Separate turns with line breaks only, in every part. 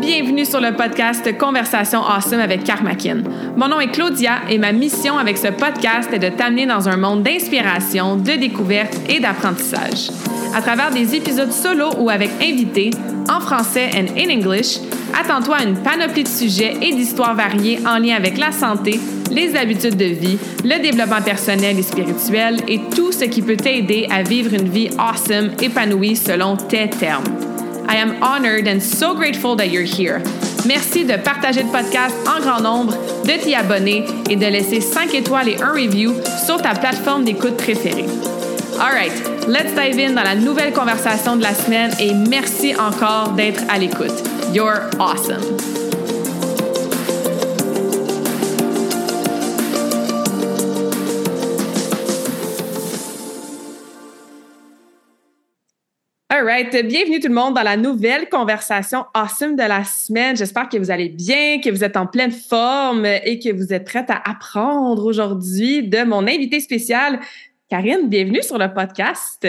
Bienvenue sur le podcast Conversation Awesome avec Karmakin. Mon nom est Claudia et ma mission avec ce podcast est de t'amener dans un monde d'inspiration, de découverte et d'apprentissage. À travers des épisodes solo ou avec invités, en français et en English, attends-toi à une panoplie de sujets et d'histoires variées en lien avec la santé, les habitudes de vie, le développement personnel et spirituel et tout ce qui peut t'aider à vivre une vie awesome, épanouie selon tes termes. I am honored and so grateful that you're here. Merci de partager le podcast en grand nombre, de t'y abonner et de laisser 5 étoiles et un review sur ta plateforme d'écoute préférée. All right, let's dive in dans la nouvelle conversation de la semaine et merci encore d'être à l'écoute. You're awesome. All right. Bienvenue tout le monde dans la nouvelle conversation awesome de la semaine. J'espère que vous allez bien, que vous êtes en pleine forme et que vous êtes prête à apprendre aujourd'hui de mon invité spécial. Karine, bienvenue sur le podcast.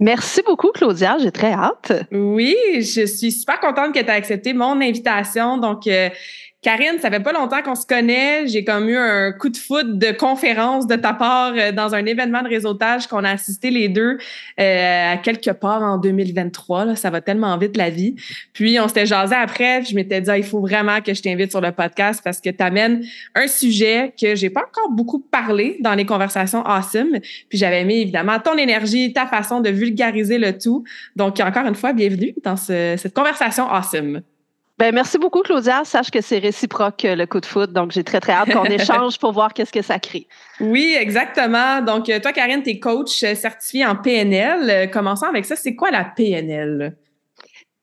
Merci beaucoup, Claudia. J'ai très hâte.
Oui, je suis super contente que tu aies accepté mon invitation. Donc, euh, Karine, ça fait pas longtemps qu'on se connaît. J'ai comme eu un coup de foot de conférence de ta part euh, dans un événement de réseautage qu'on a assisté les deux euh, à quelque part en 2023. Là. Ça va tellement vite la vie. Puis on s'était jasé après. je m'étais dit, ah, il faut vraiment que je t'invite sur le podcast parce que tu amènes un sujet que j'ai pas encore beaucoup parlé dans les conversations awesome. Puis j'avais mis évidemment ton énergie, ta façon de vulgariser le tout. Donc encore une fois, bienvenue dans cette conversation awesome.
Ben, merci beaucoup, Claudia. Sache que c'est réciproque le coup de foot. Donc, j'ai très, très hâte qu'on échange pour voir qu'est-ce que ça crée.
Oui, exactement. Donc, euh, toi, Karine, tu es coach euh, certifié en PNL. Euh, commençons avec ça. C'est quoi la PNL?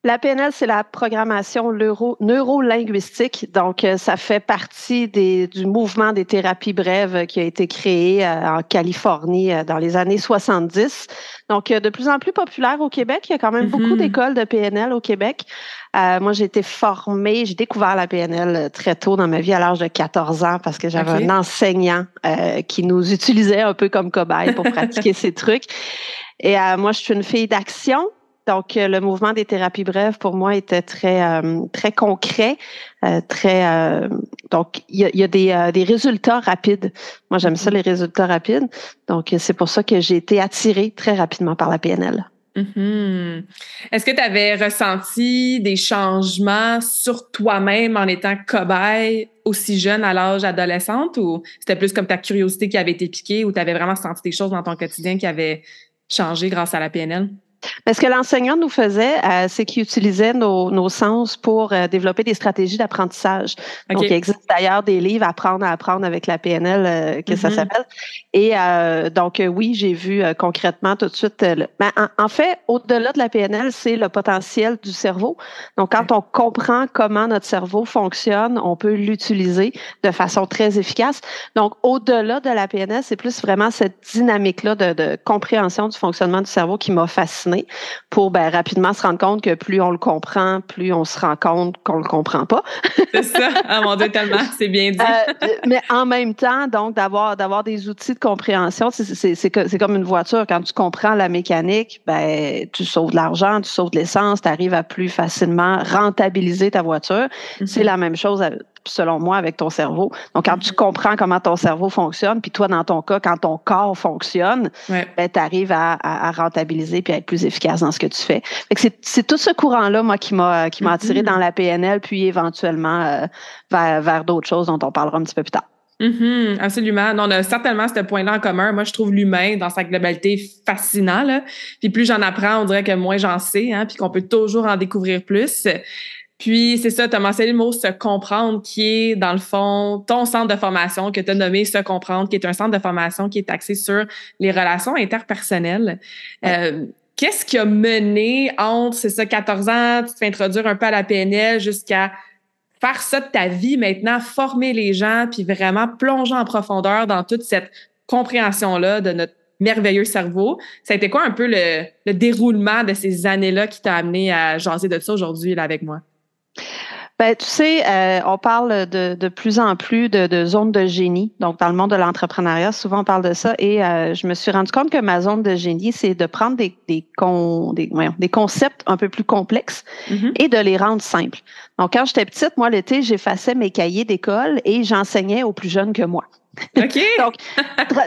La PNL, c'est la programmation neuro-linguistique. Donc, ça fait partie des, du mouvement des thérapies brèves qui a été créé en Californie dans les années 70. Donc, de plus en plus populaire au Québec. Il y a quand même beaucoup mm-hmm. d'écoles de PNL au Québec. Euh, moi, j'ai été formée, j'ai découvert la PNL euh, très tôt dans ma vie, à l'âge de 14 ans, parce que j'avais un enseignant euh, qui nous utilisait un peu comme cobaye pour pratiquer ces trucs. Et moi, je suis une fille d'action. Donc, le mouvement des thérapies brèves, pour moi, était très très concret, très. donc, il y a, des, des, résultats rapides. Moi, j'aime ça, mm-hmm. les résultats rapides. Donc, c'est pour ça que j'ai été attirée très rapidement par la PNL.
Mm-hmm. Est-ce que tu avais ressenti des changements sur toi-même en étant cobaye aussi jeune à l'âge adolescente ou c'était plus comme ta curiosité qui avait été piquée ou tu avais vraiment senti des choses dans ton quotidien qui avaient changé grâce à la PNL?
Mais ce que l'enseignant nous faisait, euh, c'est qu'il utilisait nos, nos, sens pour euh, développer des stratégies d'apprentissage. Donc, il existe d'ailleurs des livres Apprendre à apprendre avec la PNL, euh, que ça mm-hmm. s'appelle. Et donc, oui, j'ai vu concrètement tout de suite. Ben, en, fait, au-delà de la PNL, c'est le potentiel du cerveau. Donc, quand on comprend comment notre cerveau fonctionne, on peut l'utiliser de façon très efficace. Donc, au-delà de la PNL, c'est plus vraiment cette dynamique-là de, de compréhension du fonctionnement du cerveau qui m'a pour ben, rapidement se rendre compte que plus on le comprend, plus on se rend compte qu'on le comprend pas.
c'est ça, ah mon Dieu, tellement, c'est bien dit. Euh,
mais en même temps, donc, d'avoir, d'avoir des outils de compréhension, c'est, c'est, c'est, comme une voiture. Quand tu comprends la mécanique, ben, tu sauves de l'argent, tu sauves de l'essence, tu arrives à plus facilement rentabiliser ta voiture. C'est mm-hmm. la même chose selon moi, avec ton cerveau. Donc, quand tu mm-hmm. comprends comment ton cerveau fonctionne, puis toi, dans ton cas, quand ton corps fonctionne, ben, tu arrives à, à, rentabiliser puis à être plus efficace dans ce que tu fais. c'est, c'est tout ce courant-là, moi, qui m'a, qui m'a attiré mm-hmm. dans la PNL, puis éventuellement euh, vers, vers d'autres choses dont on parlera un petit peu plus tard.
Mm-hmm. absolument. Non, on a certainement ce point-là en commun. Moi, je trouve l'humain dans sa globalité fascinant. Là. Puis plus j'en apprends, on dirait que moins j'en sais, hein, puis qu'on peut toujours en découvrir plus. Puis, c'est ça, tu as mentionné le mot se comprendre, qui est, dans le fond, ton centre de formation que tu as nommé se comprendre, qui est un centre de formation qui est axé sur les relations interpersonnelles. Euh, qu'est-ce qui a mené entre, c'est ça, 14 ans, tu te fais introduire un peu à la PNL jusqu'à faire ça de ta vie maintenant, former les gens, puis vraiment plonger en profondeur dans toute cette compréhension-là de notre merveilleux cerveau. Ça a été quoi un peu le, le déroulement de ces années-là qui t'a amené à jaser de ça aujourd'hui avec moi?
Ben, tu sais, euh, on parle de, de, plus en plus de, de zones de génie. Donc, dans le monde de l'entrepreneuriat, souvent on parle de ça. Et euh, je me suis rendu compte que ma zone de génie, c'est de prendre des, des, des, des, concepts un peu plus complexes mm-hmm. et de les rendre simples. Donc, quand j'étais petite, moi, l'été, j'effaçais mes cahiers d'école et j'enseignais aux plus jeunes que moi.
OK.
Donc,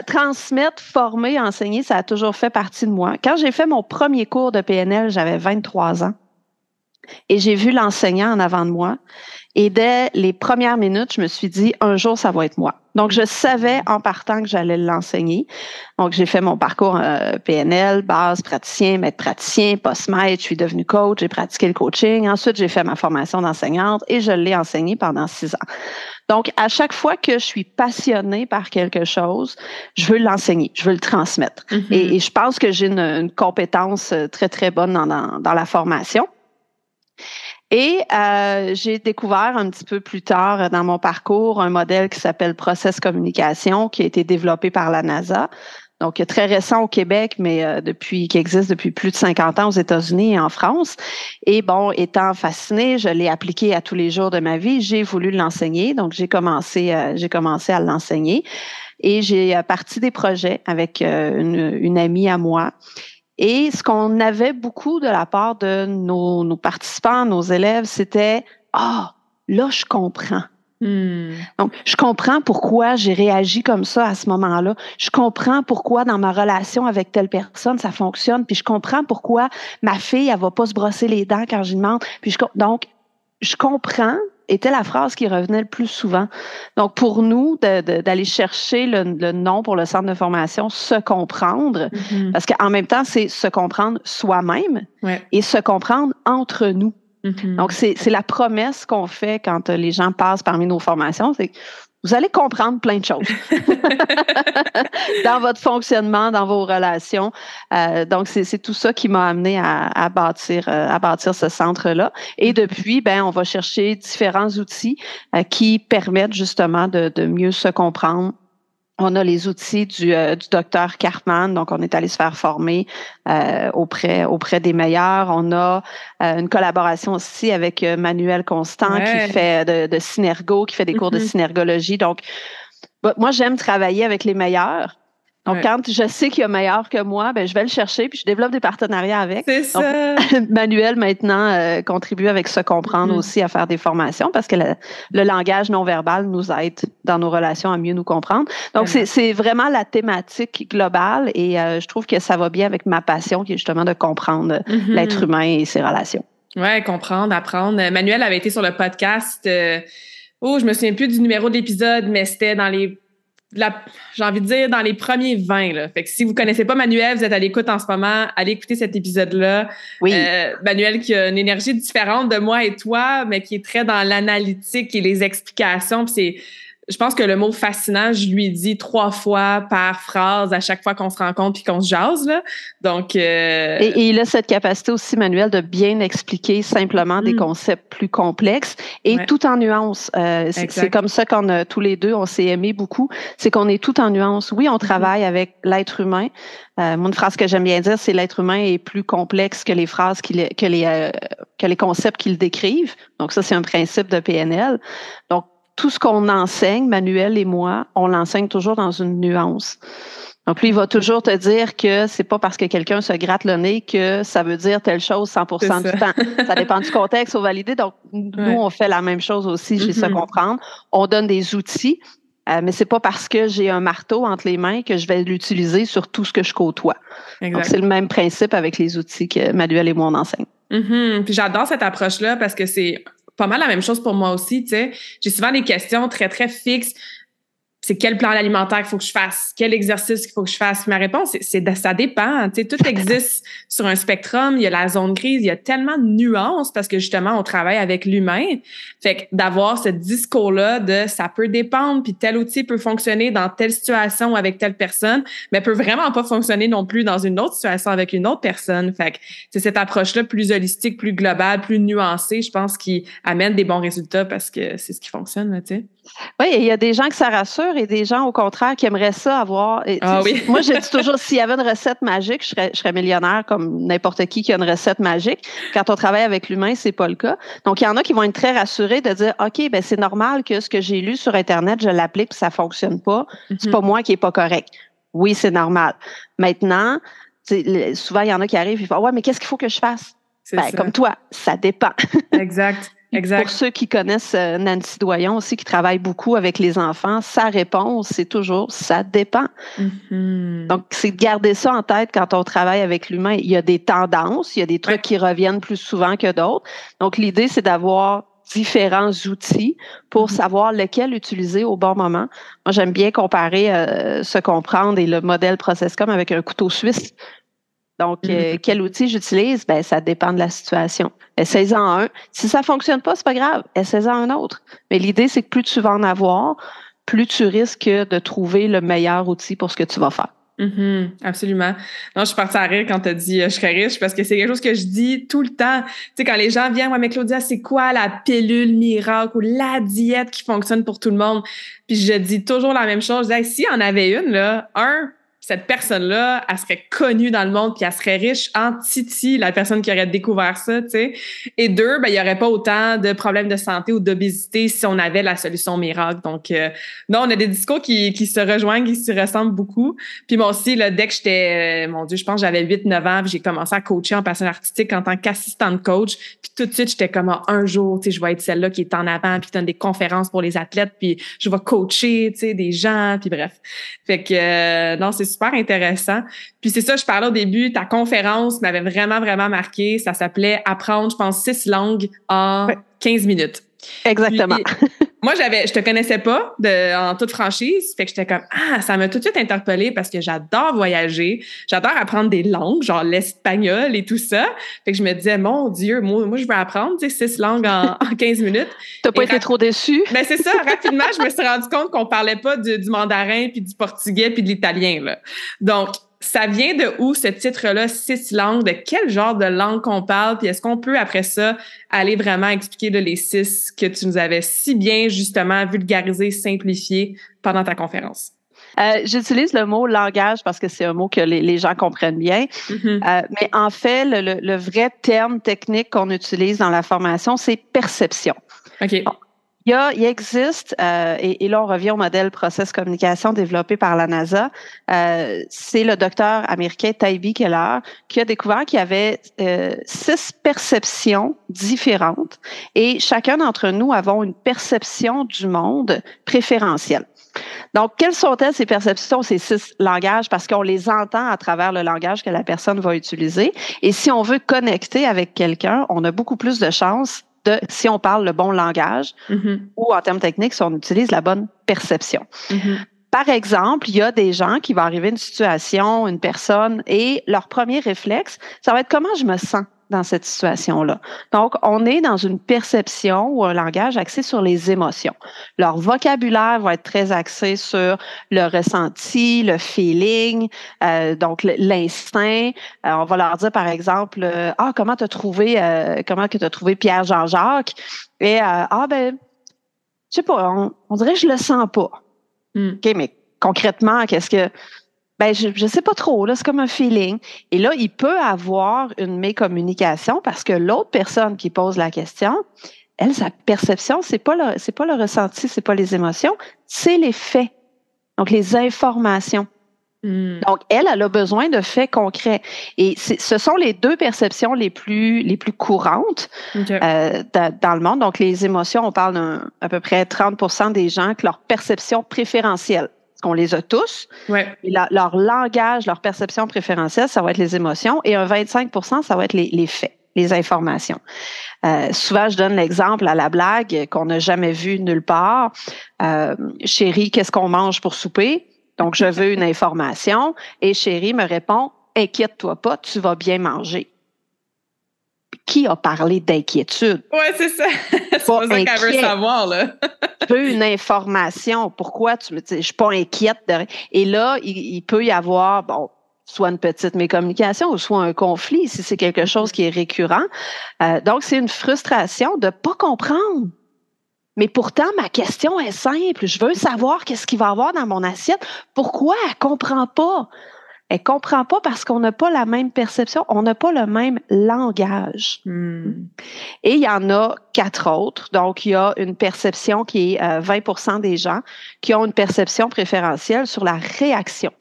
transmettre, former, enseigner, ça a toujours fait partie de moi. Quand j'ai fait mon premier cours de PNL, j'avais 23 ans. Et j'ai vu l'enseignant en avant de moi. Et dès les premières minutes, je me suis dit, un jour, ça va être moi. Donc, je savais en partant que j'allais l'enseigner. Donc, j'ai fait mon parcours euh, PNL, base, praticien, maître praticien, post-maître. Je suis devenue coach, j'ai pratiqué le coaching. Ensuite, j'ai fait ma formation d'enseignante et je l'ai enseigné pendant six ans. Donc, à chaque fois que je suis passionnée par quelque chose, je veux l'enseigner, je veux le transmettre. Mm-hmm. et, je pense que j'ai une, compétence euh, très, très bonne dans, dans la formation. Et euh, j'ai découvert un petit peu plus tard dans mon parcours un modèle qui s'appelle Process Communication, qui a été développé par la NASA. Donc, très récent au Québec, mais euh, depuis qui existe depuis plus de 50 ans aux États-Unis et en France. Et bon, étant fascinée, je l'ai appliqué à tous les jours de ma vie. J'ai voulu l'enseigner, donc j'ai commencé, euh, j'ai commencé à l'enseigner. Et j'ai parti des projets avec une, une amie à moi et ce qu'on avait beaucoup de la part de nos, participants, nos élèves, c'était Ah, là, je comprends. Hmm. Donc, je comprends pourquoi j'ai réagi comme ça à ce moment-là. Je comprends pourquoi dans ma relation avec telle personne, ça fonctionne. Puis je comprends pourquoi ma fille, elle va pas se brosser les dents quand je demande. Puis je, donc, je comprends était la phrase qui revenait le plus souvent. Donc, pour nous, d'aller chercher le, nom pour le centre de formation, se comprendre, mm-hmm. parce qu'en même temps, c'est se comprendre soi-même et se comprendre entre nous. Mm-hmm. Donc, c'est la promesse qu'on fait quand les gens passent parmi nos formations, c'est vous allez comprendre plein de choses dans votre fonctionnement, dans vos relations. Euh, donc, c'est tout ça qui m'a amené à, bâtir, euh, à bâtir ce centre-là. Et depuis, ben, on va chercher différents outils euh, qui permettent justement de, de mieux se comprendre on a les outils du, euh, du docteur Cartman, donc on est allé se faire former euh, auprès auprès des meilleurs. On a euh, une collaboration aussi avec Manuel Constant qui fait de, de Synergo, qui fait des cours de mm-hmm. synergologie. Donc, bah, moi j'aime travailler avec les meilleurs. Donc, quand je sais qu'il y a meilleur que moi, ben, je vais le chercher puis je développe des partenariats avec.
C'est ça.
Manuel, maintenant, euh, contribue avec se comprendre mm-hmm. aussi à faire des formations parce que le, langage non verbal nous aide dans nos relations à mieux nous comprendre. Donc, c'est vraiment la thématique globale et euh, je trouve que ça va bien avec ma passion qui est justement de comprendre mm-hmm. l'être humain et ses relations.
Oui, comprendre, apprendre. Manuel avait été sur le podcast. Euh, oh, je me souviens plus du numéro d'épisode, mais c'était dans les j'ai envie de dire, dans les premiers 20. Là. Fait que si vous connaissez pas Manuel, vous êtes à l'écoute en ce moment, allez écouter cet épisode-là.
Oui.
Euh, Manuel qui a une énergie différente de moi et toi, mais qui est très dans l'analytique et les explications. Puis c'est je pense que le mot fascinant, je lui dis trois fois par phrase à chaque fois qu'on se rencontre puis qu'on se jase. Là. Donc, euh...
et, il a cette capacité aussi, Manuel, de bien expliquer simplement des mm. concepts plus complexes et tout en nuances. Euh, c'est comme ça qu'on a tous les deux, on s'est aimé beaucoup. C'est qu'on est tout en nuances. Oui, on mm-hmm. travaille avec l'être humain. Euh, une phrase que j'aime bien dire, c'est l'être humain est plus complexe que les phrases qu'il que les euh, que les concepts qu'il décrivent. Donc ça, c'est un principe de PNL. Donc tout ce qu'on enseigne, Manuel et moi, on l'enseigne toujours dans une nuance. Donc, lui, il va toujours te dire que c'est pas parce que quelqu'un se gratte le nez que ça veut dire telle chose 100% du temps. Ça dépend du contexte au validé. Donc, nous, on fait la même chose aussi j'ai ça mm-hmm. comprendre. On donne des outils, euh, mais c'est pas parce que j'ai un marteau entre les mains que je vais l'utiliser sur tout ce que je côtoie. Donc, c'est le même principe avec les outils que Manuel et moi, on enseigne.
Mm-hmm. Puis j'adore cette approche-là parce que c'est pas mal la même chose pour moi aussi, tu sais. J'ai souvent des questions très, très fixes c'est quel plan alimentaire qu'il faut que je fasse, quel exercice qu'il faut que je fasse. Ma réponse, c'est ça dépend. Tu sais, tout existe sur un spectrum. Il y a la zone grise, il y a tellement de nuances parce que justement, on travaille avec l'humain. Fait que d'avoir ce discours-là de ça peut dépendre, puis tel outil peut fonctionner dans telle situation avec telle personne, mais peut vraiment pas fonctionner non plus dans une autre situation avec une autre personne. Fait que c'est cette approche-là plus holistique, plus globale, plus nuancée, je pense, qui amène des bons résultats parce que c'est ce qui fonctionne, tu sais.
Oui, il y a des gens que ça rassure et des gens, au contraire, qui aimeraient ça avoir.
ah, oui.
moi, je dis toujours, s'il y avait une recette magique, je serais, je serais millionnaire comme n'importe qui qui a une recette magique. Quand on travaille avec l'humain, c'est pas le cas. Donc, il y en a qui vont être très rassurés de dire, OK, ben c'est normal que ce que j'ai lu sur Internet, je l'applique, puis ça fonctionne pas. C'est mhm. pas moi qui est pas correct. Oui, c'est normal. Maintenant, souvent, il y en a qui arrivent et font, ouais, mais qu'est-ce qu'il faut que je fasse? Ben, comme toi, ça dépend.
exact. Exact.
Pour ceux qui connaissent euh, Nancy Doyon aussi, qui travaille beaucoup avec les enfants, sa réponse, c'est toujours ça dépend. Mm-hmm. Donc, c'est de garder ça en tête quand on travaille avec l'humain. Il y a des tendances, il y a des trucs qui reviennent plus souvent que d'autres. Donc, l'idée, c'est d'avoir différents outils pour mm-hmm. savoir lequel utiliser au bon moment. Moi, j'aime bien comparer euh, se comprendre et le modèle Processcom avec un couteau suisse. Donc, euh, mm-hmm. quel outil j'utilise? Ben, ça dépend de la situation. Essaye-en un. Si ça fonctionne pas, c'est pas grave. Essaye-en un autre. Mais l'idée, c'est que plus tu vas en avoir, plus tu risques de trouver le meilleur outil pour ce que tu vas faire.
Mm-hmm. absolument. Non, je suis partie à rire quand tu as dit euh, je serais riche parce que c'est quelque chose que je dis tout le temps. Tu sais, quand les gens viennent, ouais, mais Claudia, c'est quoi la pilule miracle ou la diète qui fonctionne pour tout le monde? Puis je dis toujours la même chose. Je dis, s'il y en avait une, là, un, cette personne-là, elle serait connue dans le monde, puis elle serait riche en Titi, la personne qui aurait découvert ça, tu sais. Et deux, ben, il n'y aurait pas autant de problèmes de santé ou d'obésité si on avait la solution miracle. Donc, euh, non, on a des discours qui, qui se rejoignent, qui se ressemblent beaucoup. Puis moi aussi, là, dès que j'étais, euh, mon Dieu, je pense que j'avais 8-9 ans, j'ai commencé à coacher en personne artistique en tant qu'assistante coach. Puis tout de suite, j'étais comme, ah, un jour, tu sais, je vais être celle-là qui est en avant, puis donne des conférences pour les athlètes, puis je vais coacher, tu sais, des gens, puis bref. Fait que, euh, non, c'est super intéressant. Puis c'est ça, je parlais au début, ta conférence m'avait vraiment, vraiment marqué. Ça s'appelait Apprendre, je pense, six langues en 15 minutes.
Exactement.
moi, j'avais, je te connaissais pas de, en toute franchise. Fait que j'étais comme, ah, ça m'a tout de suite interpellée parce que j'adore voyager. J'adore apprendre des langues, genre l'espagnol et tout ça. Fait que je me disais, mon Dieu, moi, moi je veux apprendre, tu sais, six langues en, en 15 minutes.
T'as pas été trop déçu?
Ben, c'est ça. Rapidement, je me suis rendu compte qu'on parlait pas du, du mandarin puis du portugais puis de l'italien, là. Donc, ça vient de où ce titre-là, six langues? De quel genre de langue qu'on parle? Puis est-ce qu'on peut, après ça, aller vraiment expliquer les six que tu nous avais si bien, justement, vulgarisé, simplifié pendant ta conférence?
Euh, j'utilise le mot langage parce que c'est un mot que les, gens comprennent bien. Mm-hmm. Euh, mais en fait, le, vrai terme technique qu'on utilise dans la formation, c'est perception.
OK.
Il, existe, euh, et, là on revient au modèle process communication développé par la NASA, euh, c'est le docteur américain Tybee Keller qui a découvert qu'il y avait euh, six perceptions différentes et chacun d'entre nous avons une perception du monde préférentielle. Donc, quelles sont-elles ces perceptions, ces six langages? Parce qu'on les entend à travers le langage que la personne va utiliser. Et si on veut connecter avec quelqu'un, on a beaucoup plus de chances si on parle le bon langage mm-hmm. ou en termes techniques, si on utilise la bonne perception. Mm-hmm. Par exemple, il y a des gens qui vont arriver une situation, une personne, et leur premier réflexe, ça va être comment je me sens? Dans cette situation-là. Donc, on est dans une perception ou un langage axé sur les émotions. Leur vocabulaire va être très axé sur le ressenti, le feeling, euh, donc l'instinct. Euh, on va leur dire, par exemple, euh, ah comment t'as trouvé, comment que t'as trouvé Pierre Jean-Jacques Et ah ben, je sais pas, on, dirait que je le sens pas. Hmm. Ok, mais concrètement, qu'est-ce que ben, je ne sais pas trop, là, c'est comme un feeling. Et là, il peut avoir une mécommunication parce que l'autre personne qui pose la question, elle, sa perception, c'est pas le, c'est pas le ressenti, c'est pas les émotions, c'est les faits. Donc, les informations. Hmm. Donc, elle, elle a besoin de faits concrets. Et ce sont les deux perceptions les plus, les plus courantes euh, dans le monde. Donc, les émotions, on parle d'à peu près 30% des gens que leur perception préférentielle qu'on les a tous. leur langage, leur perception préférentielle, ça va être les émotions. Et un 25% ça va être les, faits, les informations. Euh, souvent, je donne l'exemple à la blague qu'on n'a jamais vu nulle part. Euh, chérie, qu'est-ce qu'on mange pour souper? Donc, je veux une information. Et chérie me répond, inquiète-toi pas, tu vas bien manger qui a parlé d'inquiétude?
Oui, c'est ça. c'est ça qu'elle veut savoir, là.
veux une information. Pourquoi tu me dis, je suis pas inquiète de Et là, il, peut y avoir, bon, soit une petite mécommunication ou soit un conflit si c'est quelque chose qui est récurrent. Euh, donc, c'est une frustration de pas comprendre. Mais pourtant, ma question est simple. Je veux savoir qu'est-ce qu'il va y avoir dans mon assiette. Pourquoi elle comprend pas? Elle comprend pas parce qu'on n'a pas la même perception, on n'a pas le même langage. Hmm. Et il y en a quatre autres. Donc, il y a une perception qui est 20% euh, des gens qui ont une perception préférentielle sur la réaction.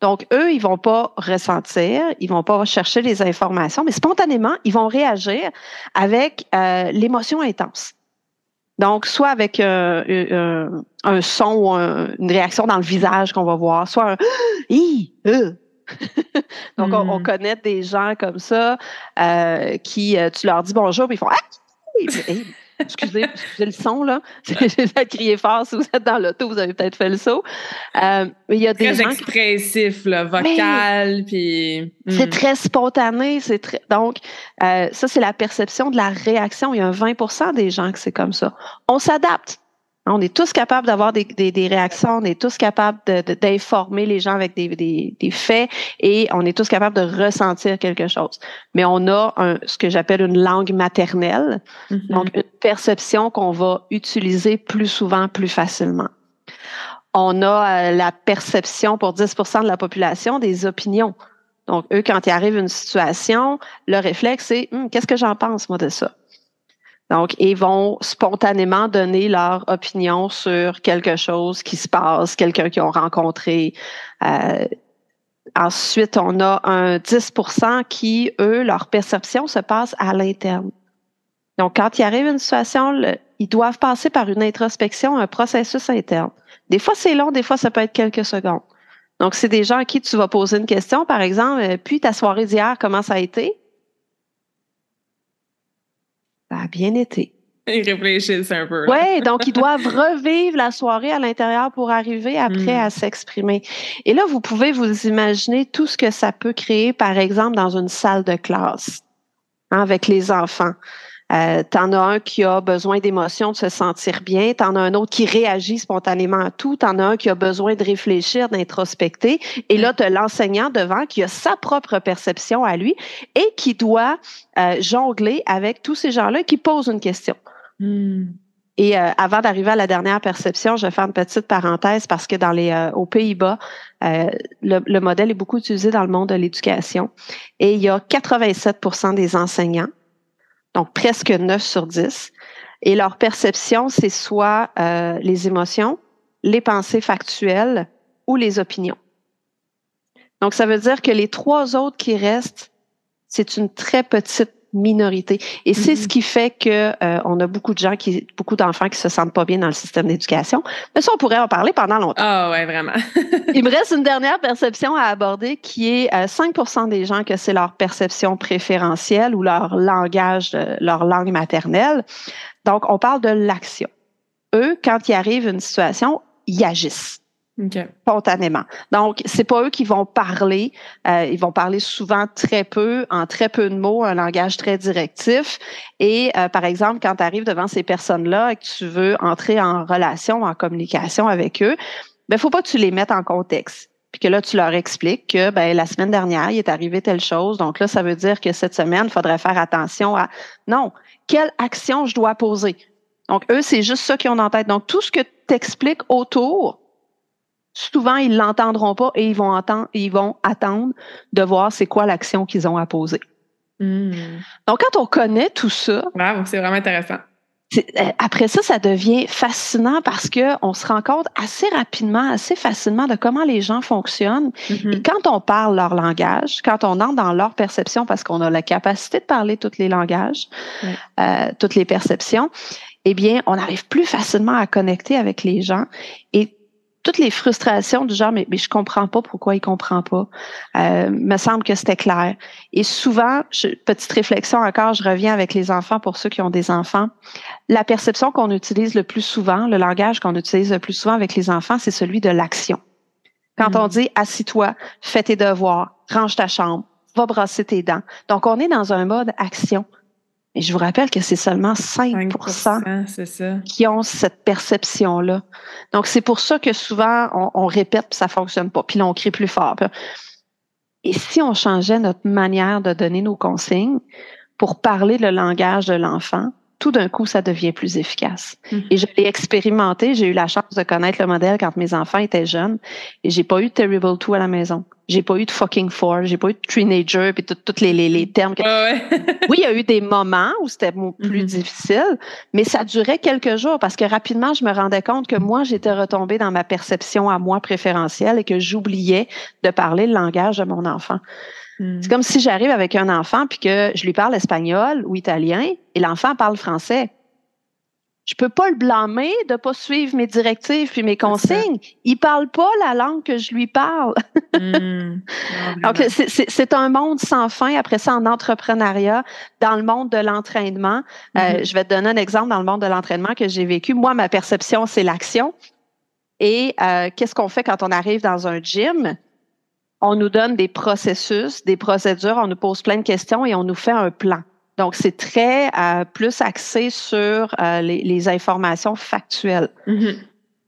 Donc, eux, ils vont pas ressentir, ils vont pas chercher les informations, mais spontanément, ils vont réagir avec euh, l'émotion intense. Donc, soit avec euh, un son ou une réaction dans le visage qu'on va voir, soit un euh, Donc, on, hmm. connaît des gens comme ça euh, qui, euh, tu leur dis bonjour, puis ils font Ah! excusez, excusez le son, là. J'ai crier fort. Si vous êtes dans l'auto, vous avez peut-être fait le saut.
Euh, il y a des très expressif, là, vocal, puis...
C'est hmm. très spontané. c'est très Donc, ça, c'est la perception de la réaction. Il y a un 20% des gens que c'est comme ça. On s'adapte. On est tous capables d'avoir des, réactions, on est tous capables d'informer les gens avec des, faits et on est tous capables de ressentir quelque chose. Mais on a un, ce que j'appelle une langue maternelle, mm-hmm. donc une perception qu'on va utiliser plus souvent, plus facilement. On a euh, la perception pour 10% de la population des opinions. Donc, eux, quand il arrive une situation, le réflexe, c'est hum, qu'est-ce que j'en pense, moi, de ça? Donc, ils vont spontanément donner leur opinion sur quelque chose qui se passe, quelqu'un qu'ils ont rencontré. Euh, ensuite, on a un 10% qui, eux, leur perception se passe à l'interne. Donc, quand il arrive une situation, ils doivent passer par une introspection, un processus interne. Des fois, c'est long, des fois, ça peut être quelques secondes. Donc, c'est des gens à qui tu vas poser une question, par exemple, euh, puis ta soirée d'hier, comment ça a été? Ça a bien été.
Ils réfléchissent un peu.
Oui, donc ils doivent revivre la soirée à l'intérieur pour arriver après à hmm. s'exprimer. Et là, vous pouvez vous imaginer tout ce que ça peut créer, par exemple, dans une salle de classe hein, avec les enfants. Euh, t'en as un qui a besoin d'émotions, de se sentir bien. T'en as un autre qui réagit spontanément à tout. T'en as un qui a besoin de réfléchir, d'introspecter. Et là, t'as l'enseignant devant qui a sa propre perception à lui et qui doit euh, jongler avec tous ces gens-là qui posent une question. Hmm. Et euh, avant d'arriver à la dernière perception, je vais faire une petite parenthèse parce que dans les euh, aux Pays-Bas, euh, le, le, modèle est beaucoup utilisé dans le monde de l'éducation et il y a 87% des enseignants donc presque 9 sur 10. Et leur perception, c'est soit euh, les émotions, les pensées factuelles ou les opinions. Donc, ça veut dire que les trois autres qui restent, c'est une très petite minorité. Et c'est ce mm-hmm. qui fait que euh, on a beaucoup de gens qui, beaucoup d'enfants qui se sentent pas bien dans le système d'éducation. Mais ça, on pourrait en parler pendant longtemps.
Ah ouais, vraiment.
Il me reste une dernière perception à aborder qui est 5% euh, des gens que c'est leur perception préférentielle ou leur langage, leur langue maternelle. Donc, on parle de l'action. Eux, quand il arrive une situation, ils agissent. Spontanément. Donc, c'est pas eux qui vont parler. Euh, ils vont parler souvent très peu, en très peu de mots, un langage très directif. Et euh, par exemple, quand tu arrives devant ces personnes-là et que tu veux entrer en relation, en communication avec eux, ben faut pas que tu les mettes en contexte. Puis que là, tu leur expliques que ben, la semaine dernière, il est arrivé telle chose. Donc là, ça veut dire que cette semaine, il faudrait faire attention à non, quelle action je dois poser? Donc, eux, c'est juste ça qu'ils ont en tête. Donc, tout ce que tu expliques autour, souvent, ils l'entendront pas et ils vont, entendre, ils vont attendre de voir c'est quoi l'action qu'ils ont à poser. Hmm. Donc, quand on connaît tout ça.
c'est vraiment intéressant.
Euh, après ça, ça devient fascinant parce que on se rend compte assez rapidement, assez facilement de comment les gens fonctionnent. Mm-hmm. Et quand on parle leur langage, quand on entre dans leur perception, parce qu'on a la capacité de parler tous les langages, euh, toutes les perceptions, eh bien, on arrive plus facilement à connecter avec les gens. Et toutes les frustrations du genre mais, mais je comprends pas pourquoi il comprend pas. Euh, me semble que c'était clair. Et souvent petite réflexion encore je reviens avec les enfants pour ceux qui ont des enfants. La perception qu'on utilise le plus souvent le langage qu'on utilise le plus souvent avec les enfants c'est celui de l'action. Quand on mm. dit assis-toi fais tes devoirs range ta chambre va brasser tes dents. Donc on est dans un mode action et je vous rappelle que c'est seulement 5, 5 qui ont cette perception-là. Donc, c'est pour ça que souvent, on, répète puis ça fonctionne pas. Puis là, on crie plus fort. Et si on changeait notre manière de donner nos consignes pour parler le langage de l'enfant, tout d'un coup, ça devient plus efficace.
Mhm.
Et je l'ai expérimenté. J'ai eu la chance de connaître le modèle quand mes enfants étaient jeunes. Et j'ai pas eu de Terrible 2 à la maison. J'ai pas eu de fucking four. J'ai pas eu de teenager puis tous les, les, les, termes. Que...
Ouais, ouais.
oui, il y a eu des moments où c'était plus
Mhm.
difficile, mais ça durait quelques jours parce que rapidement, je me rendais compte que moi, j'étais retombée dans ma perception à moi préférentielle et que j'oubliais de parler le langage de mon enfant.
Mm.
C'est comme si j'arrive avec un enfant puis que je lui parle espagnol ou italien et l'enfant parle français. Je peux pas le blâmer de pas suivre mes directives puis mes consignes. Il parle pas la langue que je lui parle.
Mm. Non,
Donc, c'est- un monde sans fin. Après ça, en entrepreneuriat, dans le monde de l'entraînement, euh,
Mhm.
je vais te donner un exemple dans le monde de l'entraînement que j'ai vécu. Moi, ma perception, c'est l'action. Et euh, qu'est-ce qu'on fait quand on arrive dans un gym? On nous donne des processus, des procédures, on nous pose plein de questions et on nous fait un plan. Donc, c'est très euh, plus axé sur euh, les, les informations factuelles.
Mhm.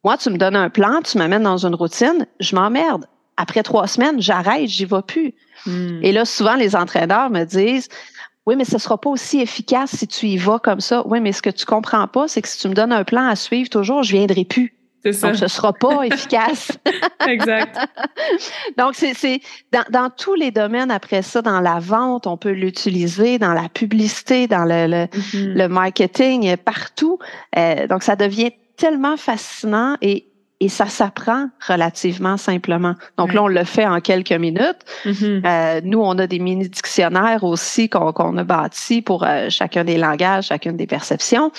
Moi, tu me donnes un plan, tu m'amènes dans une routine, je m'emmerde. Après trois semaines, j'arrête, j'y vais plus.
Mm.
Et là, souvent, les entraîneurs me disent Oui, mais ce ne sera pas aussi efficace si tu y vas comme ça. Oui, mais ce que tu comprends pas, c'est que si tu me donnes un plan à suivre toujours, je ne viendrai plus.
C'est ça.
Donc, ce ne sera pas efficace.
exact.
Donc, c'est c'est- dans, dans tous les domaines après ça, dans la vente, on peut l'utiliser, dans la publicité, dans le, le,
Mhm.
le marketing, euh, partout. Euh, donc, ça devient tellement fascinant et, et ça s'apprend relativement simplement. Donc là, on le fait en quelques minutes.
Mhm.
Euh, nous, on a des mini-dictionnaires aussi qu'on a bâtis pour euh, chacun des langages, chacune des perceptions.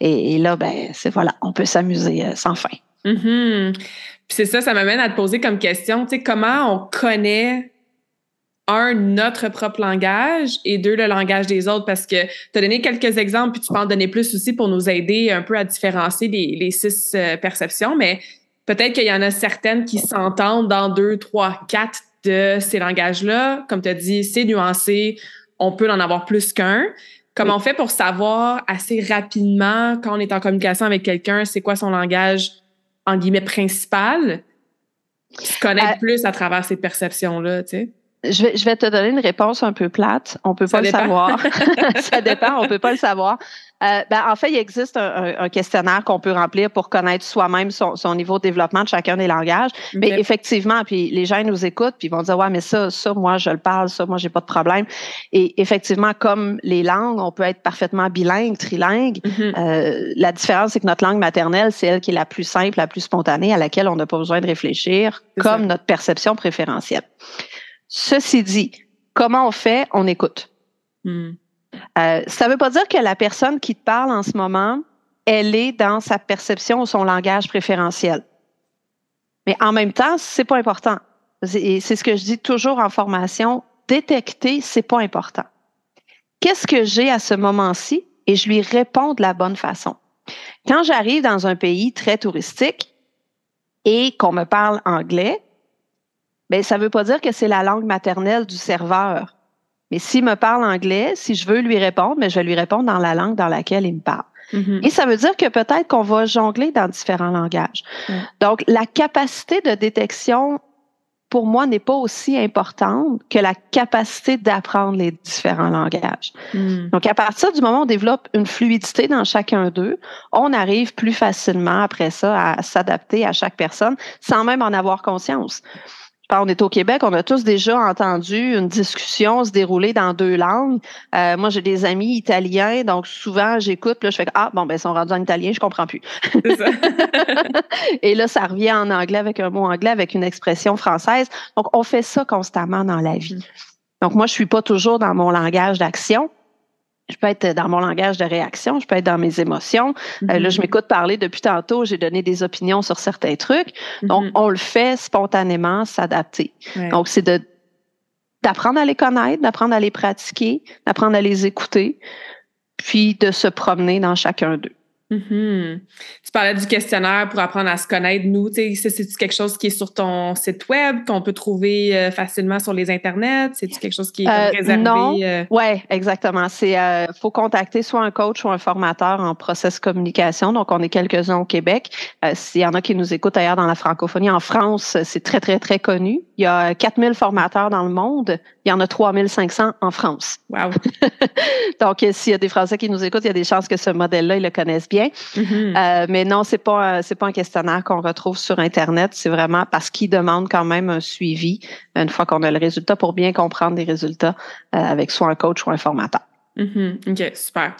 Et, et là, ben, c'est voilà, on peut s'amuser euh, sans fin.
Mhm. Puis c'est ça, ça m'amène à te poser comme question, tu sais, comment on connaît un, notre propre langage et deux, le langage des autres parce que tu as donné quelques exemples puis tu peux en donner plus aussi pour nous aider un peu à différencier les, les six euh, perceptions, mais peut-être qu'il y en a certaines qui s'entendent dans deux, trois, quatre de ces langages-là. Comme tu as dit, c'est nuancé, on peut en avoir plus qu'un. Comment on fait pour savoir assez rapidement quand on est en communication avec quelqu'un, c'est quoi son langage en guillemets principal, se connaître
Euh,
plus à travers ces perceptions-là, tu sais.
Je vais, je vais te donner une réponse un peu plate. On peut
Ça
pas le savoir. ça dépend, on peut pas le savoir. Euh, ben, en fait, il existe un, questionnaire qu'on peut remplir pour connaître soi-même son, son niveau de développement de chacun des langages. Mais
Ok.
effectivement, puis les gens nous écoutent, puis ils vont dire ouais, mais ça, ça, moi je le parle, ça, moi j'ai pas de problème. Et effectivement, comme les langues, on peut être parfaitement bilingue, trilingue.
Mhm.
Euh, la différence, c'est que notre langue maternelle, c'est elle qui est la plus simple, la plus spontanée, à laquelle on n'a pas besoin de réfléchir, comme
ça.
notre perception préférentielle. Ceci dit, comment on fait? On écoute.
Mhm.
Euh, ça ne veut pas dire que la personne qui te parle en ce moment, elle est dans sa perception ou son langage préférentiel. Mais en même temps, c'est pas important. Et c'est ce que je dis toujours en formation. Détecter, c'est pas important. Qu'est-ce que j'ai à ce moment-ci? Et je lui réponds de la bonne façon? Quand j'arrive dans un pays très touristique et qu'on me parle anglais, ben, ça ne veut pas dire que c'est la langue maternelle du serveur. Mais s'il me parle anglais, si je veux lui répondre, mais je vais lui répondre dans la langue dans laquelle il me parle.
Mhm.
Et ça veut dire que peut-être qu'on va jongler dans différents langages. Donc, la capacité de détection, pour moi, n'est pas aussi importante que la capacité d'apprendre les différents langages.
Mhm.
Donc, à partir du moment où on développe une fluidité dans chacun d'eux, on arrive plus facilement après ça à s'adapter à chaque personne sans même en avoir conscience. Quand on est au Québec, on a tous déjà entendu une discussion se dérouler dans deux langues. Euh, moi, j'ai des amis italiens, donc souvent j'écoute, là, je fais ah bon ben ils sont rendus en italien, je comprends plus.
Ça.
Et là, ça revient en anglais avec un mot anglais, avec une expression française. Donc, on fait ça constamment dans la vie. Donc, moi, je suis pas toujours dans mon langage d'action. Je peux être dans mon langage de réaction, je peux être dans mes émotions. Euh, là, je m'écoute parler depuis tantôt, j'ai donné des opinions sur certains trucs. Donc,
Mhm.
on le fait spontanément, s'adapter.
Ouais.
Donc, c'est de d'apprendre à les connaître, d'apprendre à les pratiquer, d'apprendre à les écouter, puis de se promener dans chacun d'eux.
Mm-hmm. Tu parlais du questionnaire pour apprendre à se connaître. Nous, c'est quelque chose qui est sur ton site web, qu'on peut trouver euh, facilement sur les internets? C'est-tu quelque chose qui est euh, réservé?
Non. Euh? Oui, exactement. Il faut contacter soit un coach ou un formateur en process communication. Donc, on est quelques-uns au Québec. S'il y en a qui nous écoutent ailleurs dans la francophonie, en France, c'est très, très, très connu. Il y a 4000 formateurs dans le monde. Il y en a 3500 en France.
Wow.
Donc, s'il y a des Français qui nous écoutent, il y a des chances que ce modèle-là, ils le connaissent bien. Mm-hmm. Euh, mais non, c'est pas c'est pas un questionnaire qu'on retrouve sur Internet. C'est vraiment parce qu'il demande quand même un suivi une fois qu'on a le résultat pour bien comprendre les résultats euh, avec soit un coach ou un formateur.
Mm-hmm. OK, super.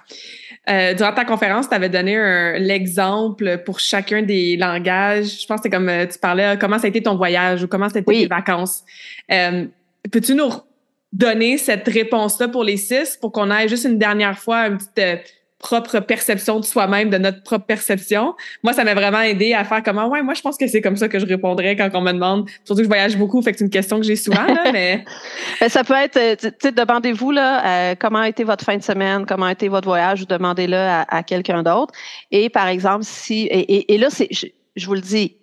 Euh, durant ta conférence, tu avais donné l'exemple pour chacun des langages. Je pense que c'est comme tu parlais comment ça a été ton voyage ou comment ça a été tes vacances. Peux-tu nous donner cette réponse-là pour les six pour qu'on aille juste une dernière fois une petite propre perception de soi-même, de notre propre perception. Moi, ça m'a vraiment aidé à faire comment, ouais, moi, je pense que c'est comme ça que je répondrais quand on me demande. Surtout que je voyage beaucoup, fait que c'est une question que j'ai souvent, là, mais.
Ben, ça peut être, euh, tu sais, demandez-vous, là, euh, comment a été votre fin de semaine, comment a été votre voyage, ou demandez-le à, quelqu'un d'autre. Et par exemple, si, et, là, c'est, je, vous le dis,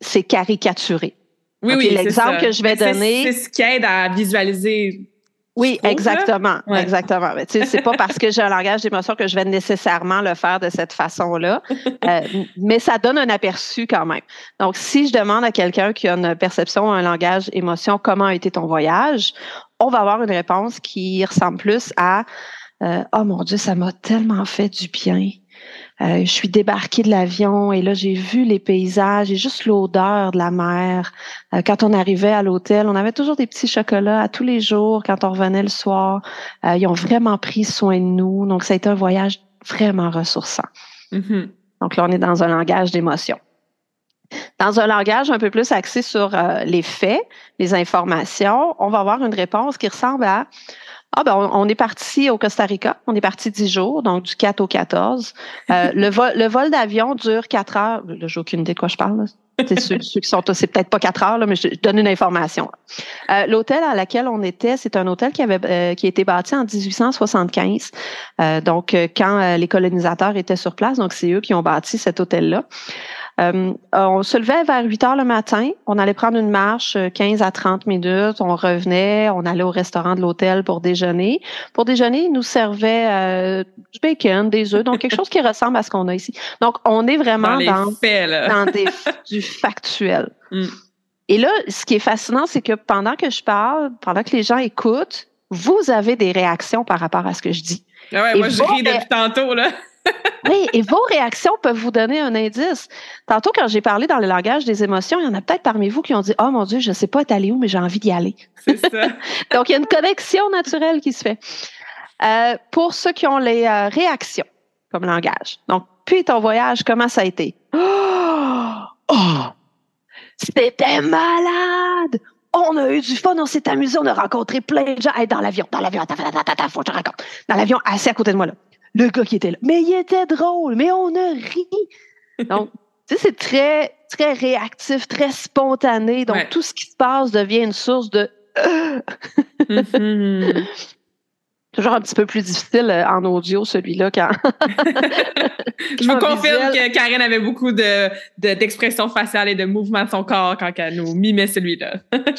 c'est caricaturé.
Oui, oui.
L'exemple que je vais donner.
C'est ce qui aide à visualiser
oui, exactement, exactement. Mais tu sais, c'est pas parce que j'ai un langage d'émotion que je vais nécessairement le faire de cette façon-là, euh, mais ça donne un aperçu quand même. Donc, si je demande à quelqu'un qui a une perception, un langage émotion, comment a été ton voyage, on va avoir une réponse qui ressemble plus à euh, oh mon Dieu, ça m'a tellement fait du bien. Euh, je suis débarquée de l'avion et là, j'ai vu les paysages et juste l'odeur de la mer. Euh, quand on arrivait à l'hôtel, on avait toujours des petits chocolats à tous les jours quand on revenait le soir. Euh, ils ont vraiment pris soin de nous. Donc, ça a été un voyage vraiment ressourçant. Mm-hmm. Donc là, on est dans un langage d'émotion. Dans un langage un peu plus axé sur les faits, les informations, on va avoir une réponse qui ressemble à ah ben on, est parti au Costa Rica, on est parti dix jours, donc du 4 au 14. Euh, le vol, le vol d'avion dure quatre heures. Là, j'ai aucune idée de quoi je parle. C'est ceux, ceux, qui sont, c'est peut-être pas quatre heures, là, mais je donne une information. Euh, l'hôtel à laquelle on était, c'est un hôtel qui avait euh, qui a été bâti en 1875. donc quand les colonisateurs étaient sur place, donc c'est eux qui ont bâti cet hôtel-là. Euh, on se levait vers 8 heures le matin. On allait prendre une marche 15 euh, à 30 minutes. On revenait. On allait au restaurant de l'hôtel pour déjeuner. Pour déjeuner, ils nous servaient euh, du bacon, des œufs, donc quelque chose qui ressemble à ce qu'on a ici. Donc, on est vraiment dans, dans, du factuel. Mm. Et là, ce qui est fascinant, c'est que pendant que je parle, pendant que les gens écoutent, vous avez des réactions par rapport à ce que je dis.
Ah ouais, moi, je ris depuis tantôt, là.
Oui, et vos réactions peuvent vous donner un indice. Tantôt, quand j'ai parlé dans le langage des émotions, il y en a peut-être parmi vous qui ont dit Oh mon Dieu, je ne sais pas être allé où, mais j'ai envie d'y aller.
C'est ça.
Donc, il y a une connexion naturelle qui se fait. Euh, pour ceux qui ont les euh, réactions comme langage. Donc, puis ton voyage, comment ça a été? Oh! C'était malade! On a eu du fun, on s'est amusé, on a rencontré plein de gens. dans l'avion, dans l'avion, attends, attends, attends, faut que je raconte. Dans l'avion, assis à côté de moi, là le gars qui était là. Mais il était drôle, mais on a ri. Donc, tu sais, c'est très, très réactif, très spontané. Donc, tout ce qui se passe devient une source de. Mm-hmm. Toujours un petit peu plus difficile euh, en audio, celui-là, quand.
Je vous confirme que Karen avait beaucoup de, d'expressions faciales et de mouvements de son corps quand elle nous mimait celui-là.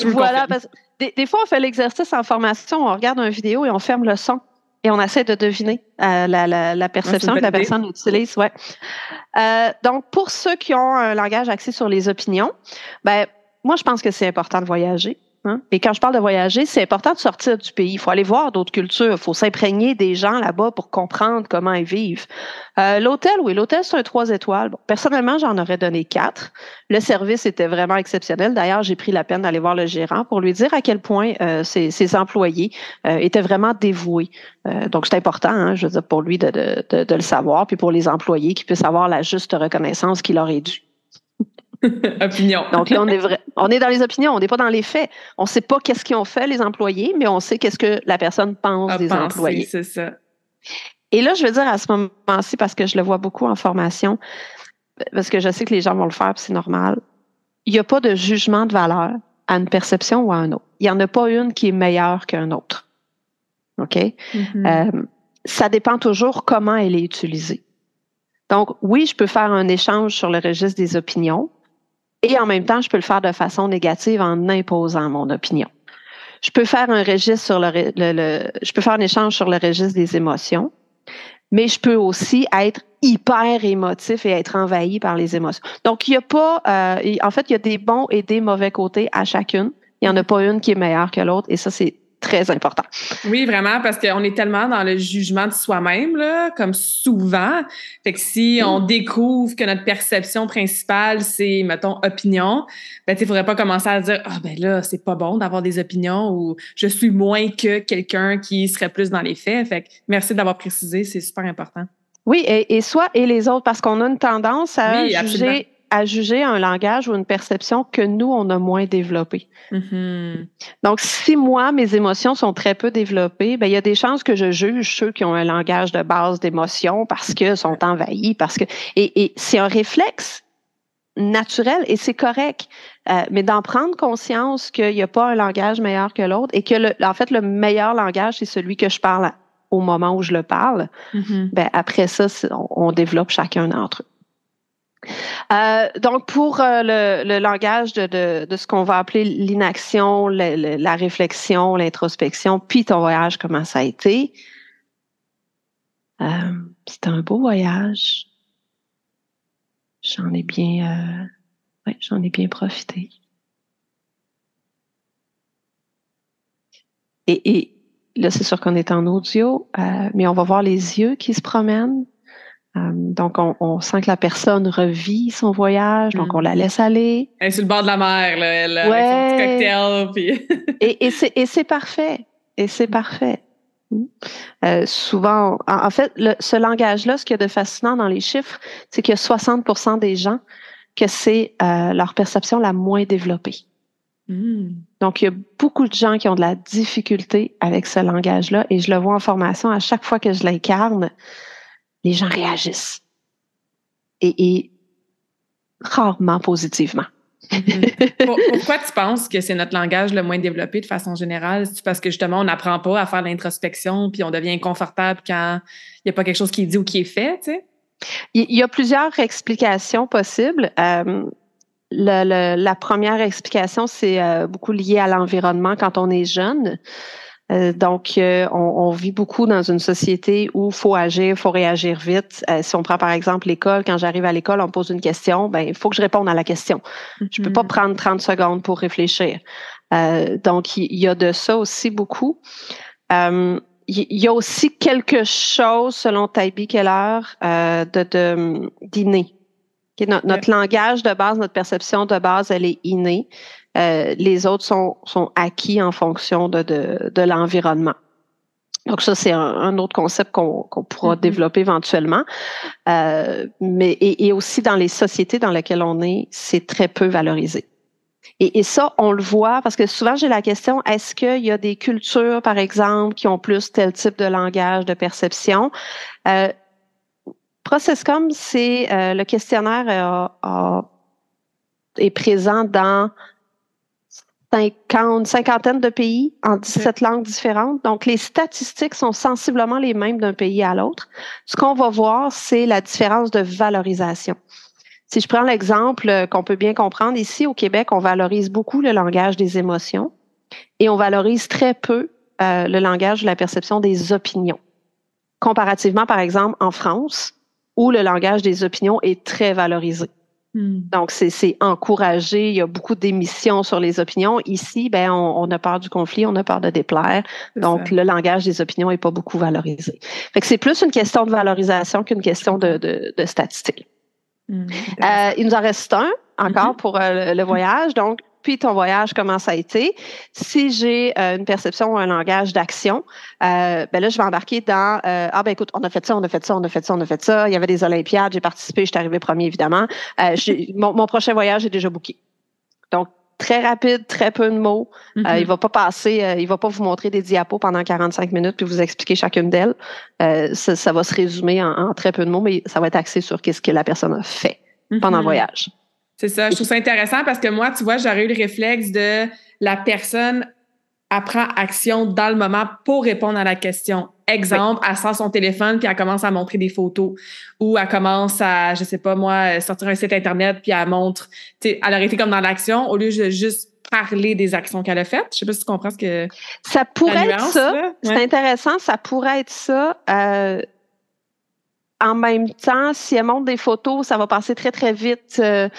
voilà, parce que des, des, fois, on fait l'exercice en formation, on regarde une vidéo et on ferme le son et on essaie de deviner euh, la, perception que la personne utilise. Ouais. Euh, donc, pour ceux qui ont un langage axé sur les opinions, ben, moi, je pense que c'est important de voyager. Hein? Et quand je parle de voyager, c'est important de sortir du pays. Il faut aller voir d'autres cultures. Il faut s'imprégner des gens là-bas pour comprendre comment ils vivent. Euh, l'hôtel, oui, l'hôtel, c'est un trois étoiles. Personnellement, j'en aurais donné quatre. Le service était vraiment exceptionnel. D'ailleurs, j'ai pris la peine d'aller voir le gérant pour lui dire à quel point euh, ses, employés euh, étaient vraiment dévoués. Euh, donc, c'est important, hein, je veux dire, pour lui de, le savoir, puis pour les employés qui puissent avoir la juste reconnaissance qu'il aurait dû.
Opinion.
Donc là, on est, vrai, on est dans les opinions, on n'est pas dans les faits. On ne sait pas qu'est-ce qu'ils ont fait, les employés, mais on sait qu'est-ce que la personne pense des employés.
C'est ça.
Et là, je veux dire à ce moment-ci, parce que je le vois beaucoup en formation, parce que je sais que les gens vont le faire, c'est normal. Il n'y a pas de jugement de valeur à une perception ou à un autre. Il n'y en a pas une qui est meilleure qu'un autre. OK? Mm-hmm. Euh, ça dépend toujours comment elle est utilisée. Donc, oui, je peux faire un échange sur le registre des opinions et en même temps, je peux le faire de façon négative en imposant mon opinion. Je peux faire un registre sur le, je peux faire un échange sur le registre des émotions, mais je peux aussi être hyper émotif et être envahi par les émotions. Donc, il n'y a pas, euh, en fait, il y a des bons et des mauvais côtés à chacune. Il n'y en a pas une qui est meilleure que l'autre et ça, c'est très important.
Oui, vraiment, parce qu'on est tellement dans le jugement de soi-même, là, comme souvent. Fait que si on découvre que notre perception principale, c'est, mettons, opinion, ben, tu faudrait pas commencer à dire, ah, ben là, c'est pas bon d'avoir des opinions ou je suis moins que quelqu'un qui serait plus dans les faits. Fait que merci d'avoir précisé, c'est super important.
Oui, et, et soit et les autres, parce qu'on a une tendance à juger à juger un langage ou une perception que nous, on a moins développé. Mm-hmm. Donc, si moi, mes émotions sont très peu développées, ben, il y a des chances que je juge ceux qui ont un langage de base d'émotions parce que sont envahis, parce que, et, c'est un réflexe naturel et c'est correct. Euh, mais d'en prendre conscience qu'il n'y a pas un langage meilleur que l'autre et que, le, en fait, le meilleur langage, c'est celui que je parle au moment où je le parle, mm-hmm. ben, après ça, on, on développe chacun d'entre eux. Euh, donc, pour euh, le, langage de, ce qu'on va appeler l'inaction, la réflexion, l'introspection, puis ton voyage, comment ça a été? Euh, C'était un beau voyage. J'en ai bien, j'en ai bien profité. Et là, c'est sûr qu'on est en audio, mais on va voir les yeux qui se promènent. Euh, donc, on, sent que la personne revit son voyage, donc on la mm. laisse aller.
Elle est sur le bord de la mer, là, elle, avec son petit
cocktail. et, et c'est parfait. Et c'est parfait. Mm. Euh, souvent, en, fait, ce langage-là, ce qu'il y a de fascinant dans les chiffres, c'est qu'il y a 60% des gens que c'est euh, leur perception la moins développée. Mm. Donc, il y a beaucoup de gens qui ont de la difficulté avec ce langage-là et je le vois en formation à chaque fois que je l'incarne les gens réagissent. Et, rarement positivement.
Mm-hmm. Pourquoi tu penses que c'est notre langage le moins développé de façon générale? C'est parce que justement, on n'apprend pas à faire l'introspection, puis on devient inconfortable quand il n'y a pas quelque chose qui est dit ou qui est fait, tu sais?
Il y a plusieurs explications possibles. Euh, la première explication, c'est euh, beaucoup lié à l'environnement quand on est jeune. Euh, donc, euh, on, vit beaucoup dans une société où il faut agir, il faut réagir vite. Euh, si on prend par exemple l'école, quand j'arrive à l'école, on me pose une question, ben il faut que je réponde à la question. Je peux pas mm-hmm. prendre 30 secondes pour réfléchir. donc, il y, a de ça aussi beaucoup. il y a aussi quelque chose, selon Taibi Keller, de d'inné. notre langage de base, notre perception de base, elle est innée. Euh, les autres sont, sont acquis en fonction de, de, de l'environnement. Donc ça, c'est un, autre concept qu'on pourra mm-hmm. développer éventuellement. Euh, mais et, aussi dans les sociétés dans lesquelles on est, c'est très peu valorisé. Et, et, ça, on le voit parce que souvent j'ai la question est-ce qu'il y a des cultures, par exemple, qui ont plus tel type de langage, de perception? Euh, Processcom, c'est euh, le questionnaire est présent dans 50, cinquantaine de pays en 17 langues différentes. Donc, les statistiques sont sensiblement les mêmes d'un pays à l'autre. Ce qu'on va voir, c'est la différence de valorisation. Si je prends l'exemple euh, qu'on peut bien comprendre, ici au Québec, on valorise beaucoup le langage des émotions et on valorise très peu euh, le langage de la perception des opinions. Comparativement, par exemple, en France, où le langage des opinions est très valorisé. Hmm. Donc, c'est encouragé. Il y a beaucoup d'émissions sur les opinions. Ici, ben, on, a peur du conflit, on a peur de déplaire. Donc, le langage des opinions n'est pas beaucoup valorisé. Fait que c'est plus une question de valorisation qu'une question de, de, de statistique. Hmm, euh, il nous en reste un encore mm-hmm. pour euh, le voyage. Donc, puis ton voyage, comment ça a été. Si j'ai euh, une perception ou un langage d'action, euh, ben là, je vais embarquer dans euh, Ah ben écoute, on a fait ça, on a fait ça, on a fait ça, on a fait ça. Il y avait des Olympiades, j'ai participé, je suis arrivé premier, évidemment. mon, prochain voyage est déjà booké. Donc, très rapide, très peu de mots. Mm-hmm. il va pas passer, il va pas vous montrer des diapos pendant 45 minutes puis vous expliquer chacune d'elles. Ça, va se résumer en, très peu de mots, mais ça va être axé sur qu'est-ce que la personne a fait pendant le mm-hmm. voyage.
C'est ça. Je trouve ça intéressant parce que moi, tu vois, j'aurais eu le réflexe de la personne apprend action dans le moment pour répondre à la question. Exemple, elle sort son téléphone puis elle commence à montrer des photos ou elle commence à, je sais pas moi, sortir un site internet puis elle montre, elle aurait été comme dans l'action au lieu de juste parler des actions qu'elle a faites. Je sais pas si tu comprends ce que
ça pourrait être ça. C'est intéressant, ça pourrait être ça. Euh, en même temps, si elle montre des photos, ça va passer très très vite. Euh,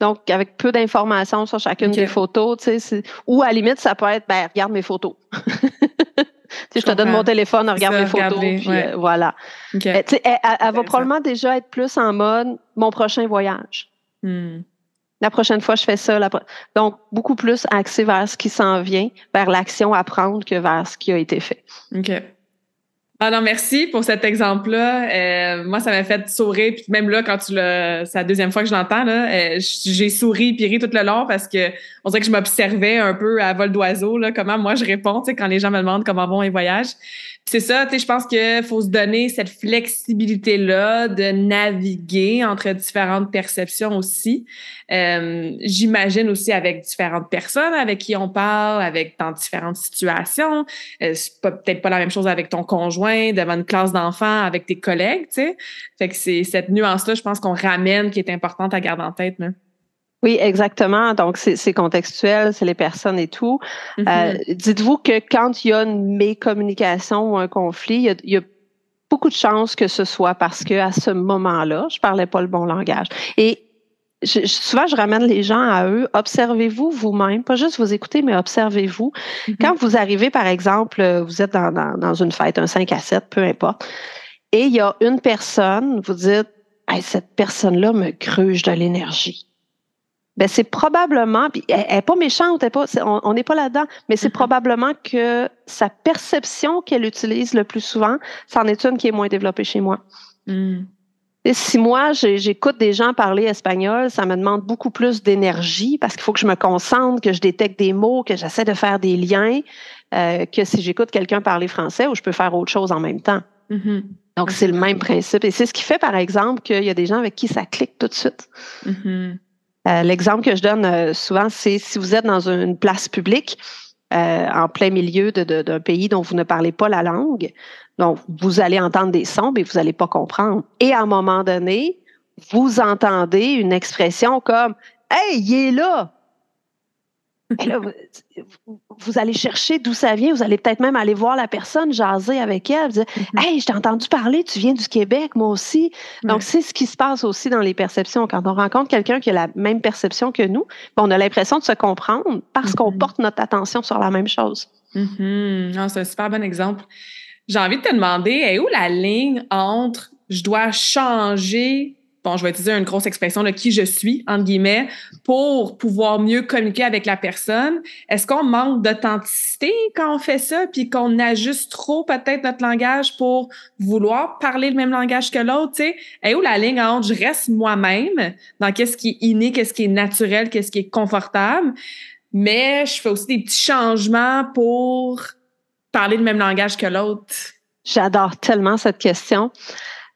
donc, avec peu d'informations sur chacune des photos, tu sais, ou à la limite, ça peut être, ben, regarde mes photos. je, te donne mon téléphone, regarde mes photos, puis euh, voilà. elle, va probablement déjà être plus en mode mon prochain voyage. Hmm. La prochaine fois, je fais ça. Donc, beaucoup plus axé vers ce qui s'en vient, vers l'action à prendre que vers ce qui a été fait.
OK. Ah non, merci pour cet exemple-là. Euh, moi, ça m'a fait sourire. Puis même là, quand tu le, c'est la deuxième fois que je l'entends, euh, j'ai souri puis ri tout le long parce que on dirait que je m'observais un peu à vol d'oiseau, là, comment moi je réponds, quand les gens me demandent comment vont les voyages c'est ça, tu sais, je pense qu'il faut se donner cette flexibilité-là de naviguer entre différentes perceptions aussi. Euh, j'imagine aussi avec différentes personnes avec qui on parle, avec dans différentes situations. Euh, c'est peut-être pas la même chose avec ton conjoint, devant une classe d'enfants, avec tes collègues, tu sais. Fait que c'est cette nuance-là, je pense qu'on ramène qui est importante à garder en tête. Là.
Oui, exactement. Donc, c'est contextuel, c'est les personnes et tout. Euh, mm-hmm. Dites-vous que quand il y a une mécommunication ou un conflit, il y, a, beaucoup de chances que ce soit parce que à ce moment-là, je parlais pas le bon langage. Et je, souvent, je ramène les gens à eux. Observez-vous vous-même, pas juste vous écouter, mais observez-vous. Mm-hmm. Quand vous arrivez, par exemple, vous êtes dans, dans, dans, une fête, un 5 à 7, peu importe, et il y a une personne, vous dites, hey, cette personne-là me gruge de l'énergie ben c'est probablement, puis elle n'est pas méchante, pas, on n'est pas là-dedans, mais c'est mm-hmm. probablement que sa perception qu'elle utilise le plus souvent, c'en est une qui est moins développée chez moi. Mm. Et si moi, j'écoute des gens parler espagnol, ça me demande beaucoup plus d'énergie parce qu'il faut que je me concentre, que je détecte des mots, que j'essaie de faire des liens, euh, que si j'écoute quelqu'un parler français où je peux faire autre chose en même temps. Mm-hmm. Donc, c'est le même principe. Et c'est ce qui fait, par exemple, qu'il y a des gens avec qui ça clique tout de suite. Mm-hmm. Euh, l'exemple que je donne euh, souvent, c'est si vous êtes dans une place publique, euh, en plein milieu d'un pays dont vous ne parlez pas la langue, donc vous allez entendre des sons, mais vous n'allez pas comprendre. Et à un moment donné, vous entendez une expression comme Hey, il est là! Allez chercher d'où ça vient. Vous allez peut-être même aller voir la personne, jaser avec elle, dire mm-hmm. Hey, je t'ai entendu parler, tu viens du Québec, moi aussi. Donc, c'est ce qui se passe aussi dans les perceptions. Quand on rencontre quelqu'un qui a la même perception que nous, on a l'impression de se comprendre parce qu'on mm-hmm. porte notre attention sur la même chose.
Mm-hmm. c'est un super bon exemple. J'ai envie de te demander, est où la ligne entre je dois changer bon, je vais utiliser une grosse expression de qui je suis, entre guillemets, pour pouvoir mieux communiquer avec la personne. Est-ce qu'on manque d'authenticité quand on fait ça, puis qu'on ajuste trop peut-être notre langage pour vouloir parler le même langage que l'autre, tu sais? Et où la ligne entre je reste moi-même dans qu'est-ce qui est inné, qu'est-ce qui est naturel, qu'est-ce qui est confortable, mais je fais aussi des petits changements pour parler le même langage que l'autre?
J'adore tellement cette question.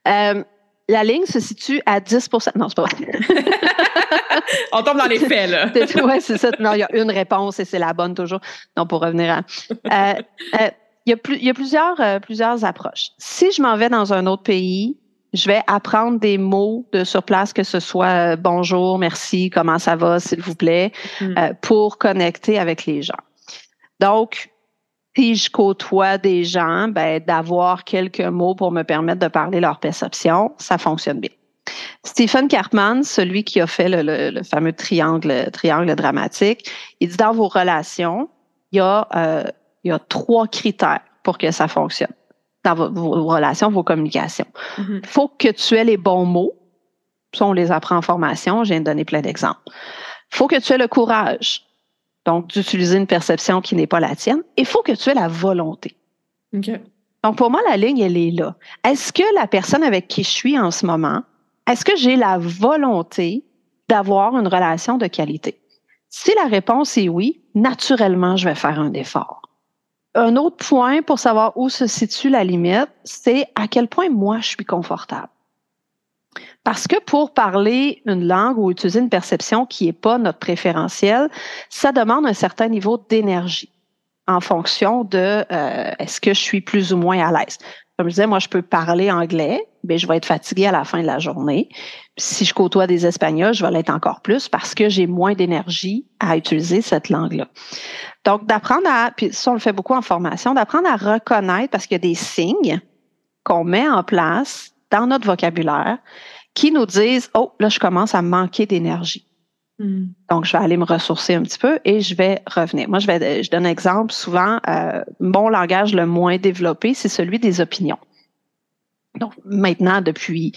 Euh, la ligne se situe à 10% Non, c'est pas vrai.
On tombe dans les faits, là.
oui, c'est ça. Non, il y a une réponse et c'est la bonne toujours. Non, pour revenir à. Euh, euh, il, y a il y a, plusieurs, euh, plusieurs approches. Si je m'en vais dans un autre pays, je vais apprendre des mots de sur place, que ce soit bonjour, merci, comment ça va, s'il vous plaît, hmm. pour connecter avec les gens. Donc, si je côtoie des gens, ben, d'avoir quelques mots pour me permettre de parler leur perception, ça fonctionne bien. Stephen Cartman, celui qui a fait le, fameux triangle, triangle dramatique, il dit dans vos relations, il y a, euh, il y a trois critères pour que ça fonctionne dans vos, relations, vos communications. Il mm-hmm. faut que tu aies les bons mots. Ça, on les apprend en formation. Je viens de donner plein d'exemples. Il faut que tu aies le courage donc d'utiliser une perception qui n'est pas la tienne. Il faut que tu aies la volonté. Donc pour moi, la ligne, elle est là. Est-ce que la personne avec qui je suis en ce moment, est-ce que j'ai la volonté d'avoir une relation de qualité? Si la réponse est oui, naturellement, je vais faire un effort. Un autre point pour savoir où se situe la limite, c'est à quel point moi je suis confortable. Parce que pour parler une langue ou utiliser une perception qui n'est pas notre préférentiel, ça demande un certain niveau d'énergie. en fonction de euh, est-ce que je suis plus ou moins à l'aise. Comme je disais, moi, je peux parler anglais, mais je vais être fatiguée à la fin de la journée. Si je côtoie des Espagnols, je vais l'être encore plus parce que j'ai moins d'énergie à utiliser cette langue-là. Donc, d'apprendre à, puis ça, on le fait beaucoup en formation, d'apprendre à reconnaître parce qu'il y a des signes qu'on met en place dans notre vocabulaire qui nous disent, oh, là, je commence à manquer d'énergie. Hmm. Donc, je vais aller me ressourcer un petit peu et je vais revenir. Moi, je vais, je donne un exemple. Souvent, euh, mon langage le moins développé, c'est celui des opinions. Donc, maintenant, depuis,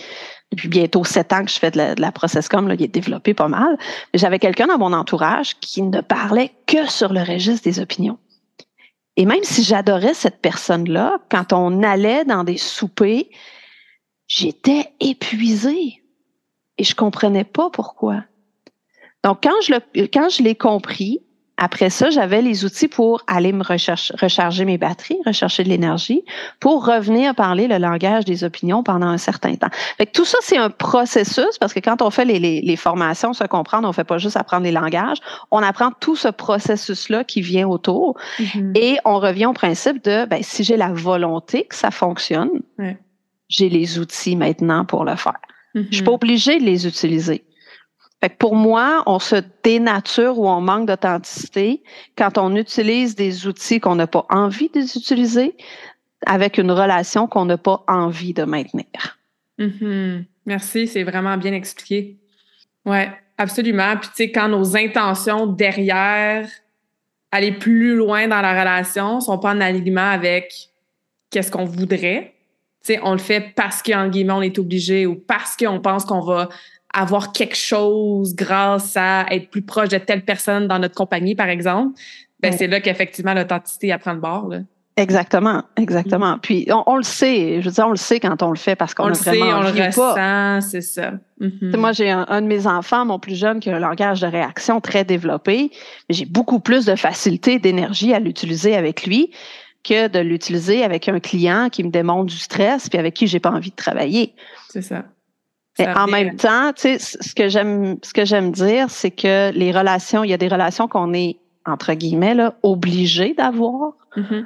depuis bientôt sept ans que je fais de la, de la process-com, il est développé pas mal. J'avais quelqu'un dans mon entourage qui ne parlait que sur le registre des opinions. Et même si j'adorais cette personne-là, quand on allait dans des soupers, j'étais épuisée et je comprenais pas pourquoi. Donc, quand je, le, quand je l'ai compris, après ça, j'avais les outils pour aller me recharger mes batteries, rechercher de l'énergie, pour revenir parler le langage des opinions pendant un certain temps. Fait tout ça, c'est un processus parce que quand on fait les, les, les formations, se comprendre, on fait pas juste apprendre les langages, on apprend tout ce processus-là qui vient autour mm-hmm. et on revient au principe de, ben, si j'ai la volonté que ça fonctionne, j'ai les outils maintenant pour le faire. Je suis pas mm-hmm. obligée de les utiliser. Fait pour moi, on se dénature ou on manque d'authenticité quand on utilise des outils qu'on n'a pas envie d'utiliser avec une relation qu'on n'a pas envie de maintenir.
Mm-hmm. Merci, c'est vraiment bien expliqué. Oui, absolument. Puis tu sais, quand nos intentions derrière aller plus loin dans la relation sont pas en alignement avec qu'est-ce qu'on voudrait, sais, on le fait parce qu'en guillemets on est obligé ou parce qu'on pense qu'on va avoir quelque chose grâce à être plus proche de telle personne dans notre compagnie, par exemple, ben c'est là qu'effectivement l'authenticité apprend le bord. Là.
Exactement, exactement. Mm. Puis on, le sait, je veux dire, on le sait quand on le fait parce qu'on
On le sait, on le ressent, c'est ça.
Mm-hmm. Moi, j'ai un, de mes enfants, mon plus jeune, qui a un langage de réaction très développé. J'ai beaucoup plus de facilité, d'énergie à l'utiliser avec lui que de l'utiliser avec un client qui me démontre du stress puis avec qui j'ai pas envie de travailler.
C'est ça
en même temps, tu sais, ce que j'aime, ce que j'aime dire, c'est que les relations, il y a des relations qu'on est entre guillemets là, obligé d'avoir. Mm-hmm.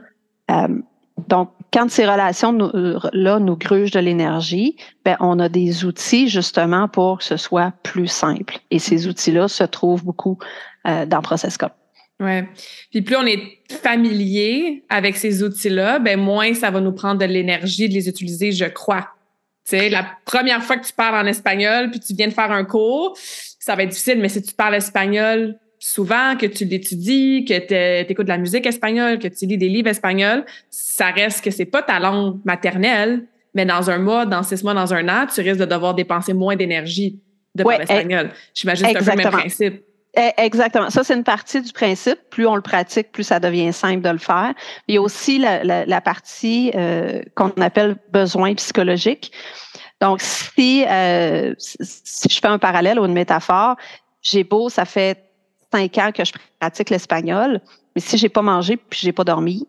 Euh, donc, quand ces relations-là nous grugent de l'énergie, ben, on a des outils justement pour que ce soit plus simple. Et ces mm-hmm. outils-là se trouvent beaucoup euh, dans Processcom.
Ouais. Puis plus on est familier avec ces outils-là, ben moins ça va nous prendre de l'énergie de les utiliser, je crois. Tu sais, la première fois que tu parles en espagnol, puis tu viens de faire un cours, ça va être difficile, mais si tu parles espagnol souvent, que tu l'étudies, que tu écoutes de la musique espagnole, que tu lis des livres espagnols, ça reste que c'est pas ta langue maternelle, mais dans un mois, dans six mois, dans un an, tu risques de devoir dépenser moins d'énergie de parler espagnol. J'imagine que c'est un peu le même principe.
Eh, exactement. Ça, c'est une partie du principe. Plus on le pratique, plus ça devient simple de le faire. Il y a aussi la, la, la partie euh, qu'on appelle besoin psychologique. Donc, si, euh, si je fais un parallèle ou une métaphore, j'ai beau, ça fait cinq ans que je pratique l'espagnol, mais si j'ai pas mangé puis j'ai pas dormi,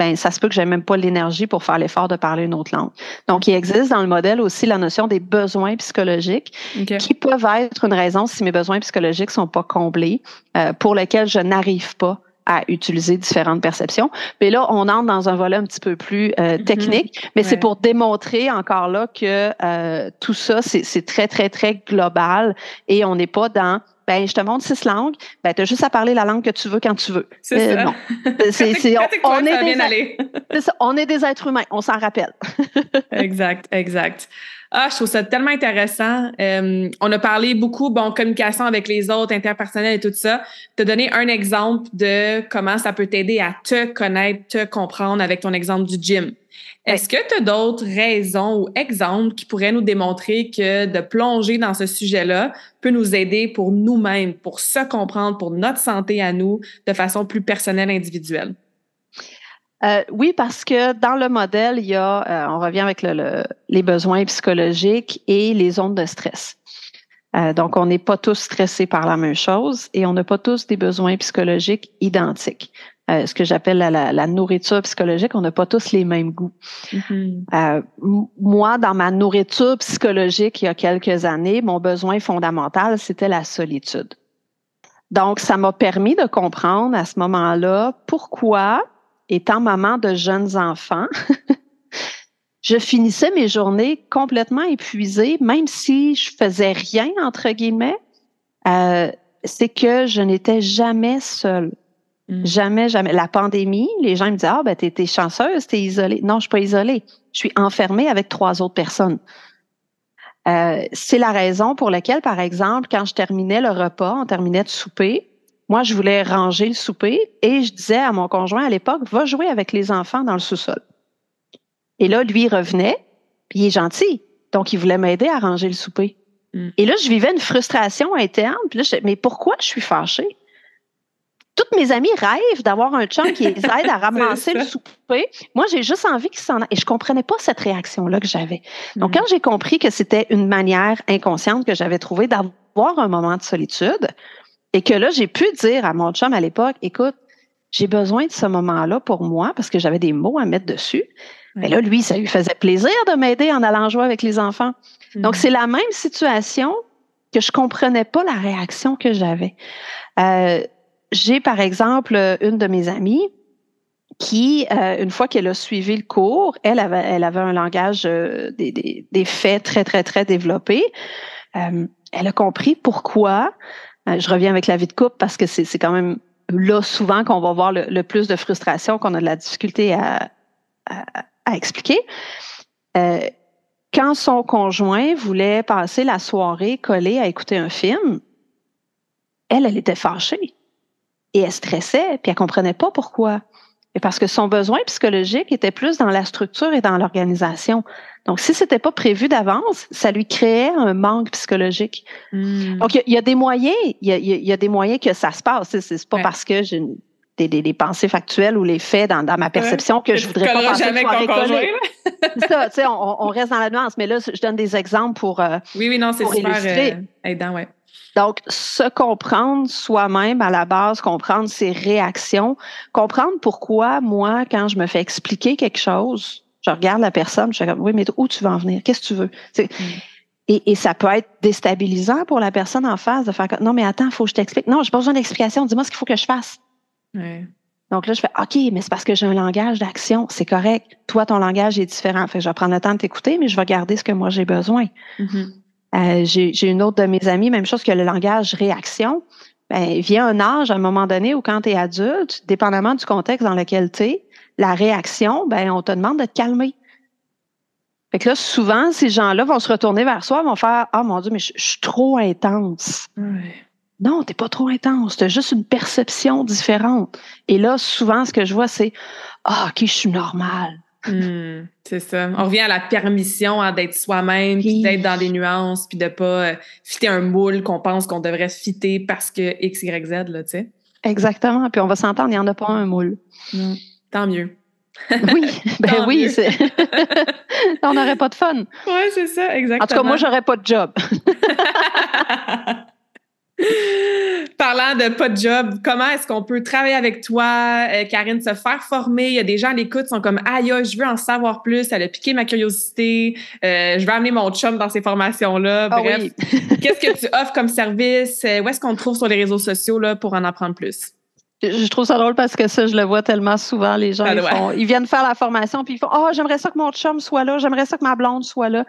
ben ça se peut que j'ai même pas l'énergie pour faire l'effort de parler une autre langue. Donc, il existe dans le modèle aussi la notion des besoins psychologiques qui peuvent être une raison si mes besoins psychologiques sont pas comblés, euh, pour lesquels je n'arrive pas à utiliser différentes perceptions. Mais là, on entre dans un volet un petit peu plus euh, mm-hmm. technique, mais c'est pour démontrer encore là que euh, tout ça, c'est très, très, très global et on n'est pas dans ben, je te montre six langues, ben, tu as juste à parler la langue que tu veux quand tu veux.
C'est euh.
C'est, on, on, est des, ça, on est des êtres humains, on s'en rappelle.
exact, exact. Ah, je trouve ça tellement intéressant. Euh, on a parlé beaucoup, bon, communication avec les autres, interpersonnel et tout ça. Te donner un exemple de comment ça peut t'aider à te connaître, te comprendre avec ton exemple du gym. Est-ce que tu as d'autres raisons ou exemples qui pourraient nous démontrer que de plonger dans ce sujet-là peut nous aider pour nous-mêmes, pour se comprendre, pour notre santé à nous de façon plus personnelle, individuelle?
Euh, oui, parce que dans le modèle, il y a, euh, on revient avec le, les besoins psychologiques et les ondes de stress. Euh, donc, on n'est pas tous stressés par la même chose et on n'a pas tous des besoins psychologiques identiques. Euh, ce que j'appelle la, nourriture psychologique, on n'a pas tous les mêmes goûts. Mm-hmm. Euh, moi, dans ma nourriture psychologique il y a quelques années, mon besoin fondamental, c'était la solitude. Donc, ça m'a permis de comprendre à ce moment-là pourquoi, étant maman de jeunes enfants, je finissais mes journées complètement épuisée, même si je faisais rien, entre guillemets. Euh, c'est que je n'étais jamais seule. Mm. Jamais, jamais. La pandémie, les gens me disent Ah, ben, t'es, es chanceuse, t'es isolée. Non, je suis pas isolée. Je suis enfermée avec trois autres personnes. Euh, c'est la raison pour laquelle, par exemple, quand je terminais le repas, on terminait de souper, moi, je voulais ranger le souper et je disais à mon conjoint à l'époque, va jouer avec les enfants dans le sous-sol. Et là, lui revenait, puis il est gentil. Donc, il voulait m'aider à ranger le souper. Mm. Et là, je vivais une frustration interne. Puis là, je mais pourquoi je suis fâchée? toutes mes amies rêvent d'avoir un chum qui les aide à ramasser le souper. Moi, j'ai juste envie qu'ils s'en Et je comprenais pas cette réaction-là que j'avais. Donc, mm. quand j'ai compris que c'était une manière inconsciente que j'avais trouvée d'avoir un moment de solitude, et que là, j'ai pu dire à mon chum à l'époque, écoute, j'ai besoin de ce moment-là pour moi parce que j'avais des mots à mettre dessus. Mais là, lui, ça lui faisait plaisir de m'aider en allant jouer avec les enfants. Donc, mm. c'est la même situation que je comprenais pas la réaction que j'avais. Euh, j'ai, par exemple, une de mes amies qui, euh, une fois qu'elle a suivi le cours, elle avait, elle avait un langage euh, des, des, des, faits très, très, très développé. Euh, elle a compris pourquoi. Je reviens avec la vie de couple parce que c'est quand même là souvent qu'on va voir le, plus de frustration, qu'on a de la difficulté à, expliquer. quand son conjoint voulait passer la soirée collée à écouter un film, elle, elle était fâchée et elle stressait, puis elle comprenait pas pourquoi. Et parce que son besoin psychologique était plus dans la structure et dans l'organisation. Donc, si c'était pas prévu d'avance, ça lui créait un manque psychologique. Hmm. Donc, il y, a des moyens, il y a, des moyens que ça se passe. C'est pas parce que j'ai des, des, pensées factuelles ou les faits dans, dans ma perception que, je voudrais pas passer jamais C'est ça, tu sais, on, on, reste dans la nuance. Mais là, je donne des exemples pour. Euh,
oui, oui, non, c'est super euh, aidant, ouais.
Donc, se comprendre soi-même à la base, comprendre ses réactions, comprendre pourquoi moi, quand je me fais expliquer quelque chose, je regarde la personne, je suis comme, oui, mais où tu veux en venir? Qu'est-ce que tu veux? Mm. Et, ça peut être déstabilisant pour la personne en face de faire non, mais attends, il faut que je t'explique. Non, j'ai pas besoin d'explication. Dis-moi ce qu'il faut que je fasse. Donc là, je fais OK, mais c'est parce que j'ai un langage d'action. C'est correct. Toi, ton langage est différent. Fait je vais prendre le temps de t'écouter, mais je vais garder ce que moi j'ai besoin. Mm-hmm. Euh, j'ai une autre de mes amies, même chose que le langage réaction. Ben, vient un âge à un moment donné où quand tu es adulte, dépendamment du contexte dans lequel tu es, la réaction, ben, on te demande de te calmer. Fait que là, souvent, ces gens-là vont se retourner vers soi, vont faire Ah mon Dieu, mais je, suis trop intense. Non, t'es pas trop intense. Tu juste une perception différente. Et là, souvent, ce que je vois, c'est Ah, OK, je suis normale.
Hmm, c'est ça. On revient à la permission hein, d'être soi-même, puis d'être dans des nuances, puis de pas euh, fitter un moule qu'on pense qu'on devrait fitter parce que X, Y, Z, là, tu sais.
Exactement. Puis on va s'entendre, il n'y en a pas un moule.
Hmm. Tant mieux.
oui, ben oui, on n'aurait pas de fun.
Oui, c'est ça, exactement.
En tout cas, moi, j'aurais pas de job.
Parlant de pas de job, comment est-ce qu'on peut travailler avec toi, euh, Karine, se faire former? Il y a des gens à l'écoute qui sont comme Aïe, je veux en savoir plus, elle a piqué ma curiosité, euh, je veux amener mon chum dans ces formations-là. Ah Bref, qu'est-ce que tu offres comme service? Euh, où est-ce qu'on te trouve sur les réseaux sociaux là, pour en apprendre plus?
Je trouve ça drôle parce que ça, je le vois tellement souvent. Les gens, ils, font, ils, viennent faire la formation puis ils font Oh, j'aimerais ça que mon chum soit là, j'aimerais ça que ma blonde soit là.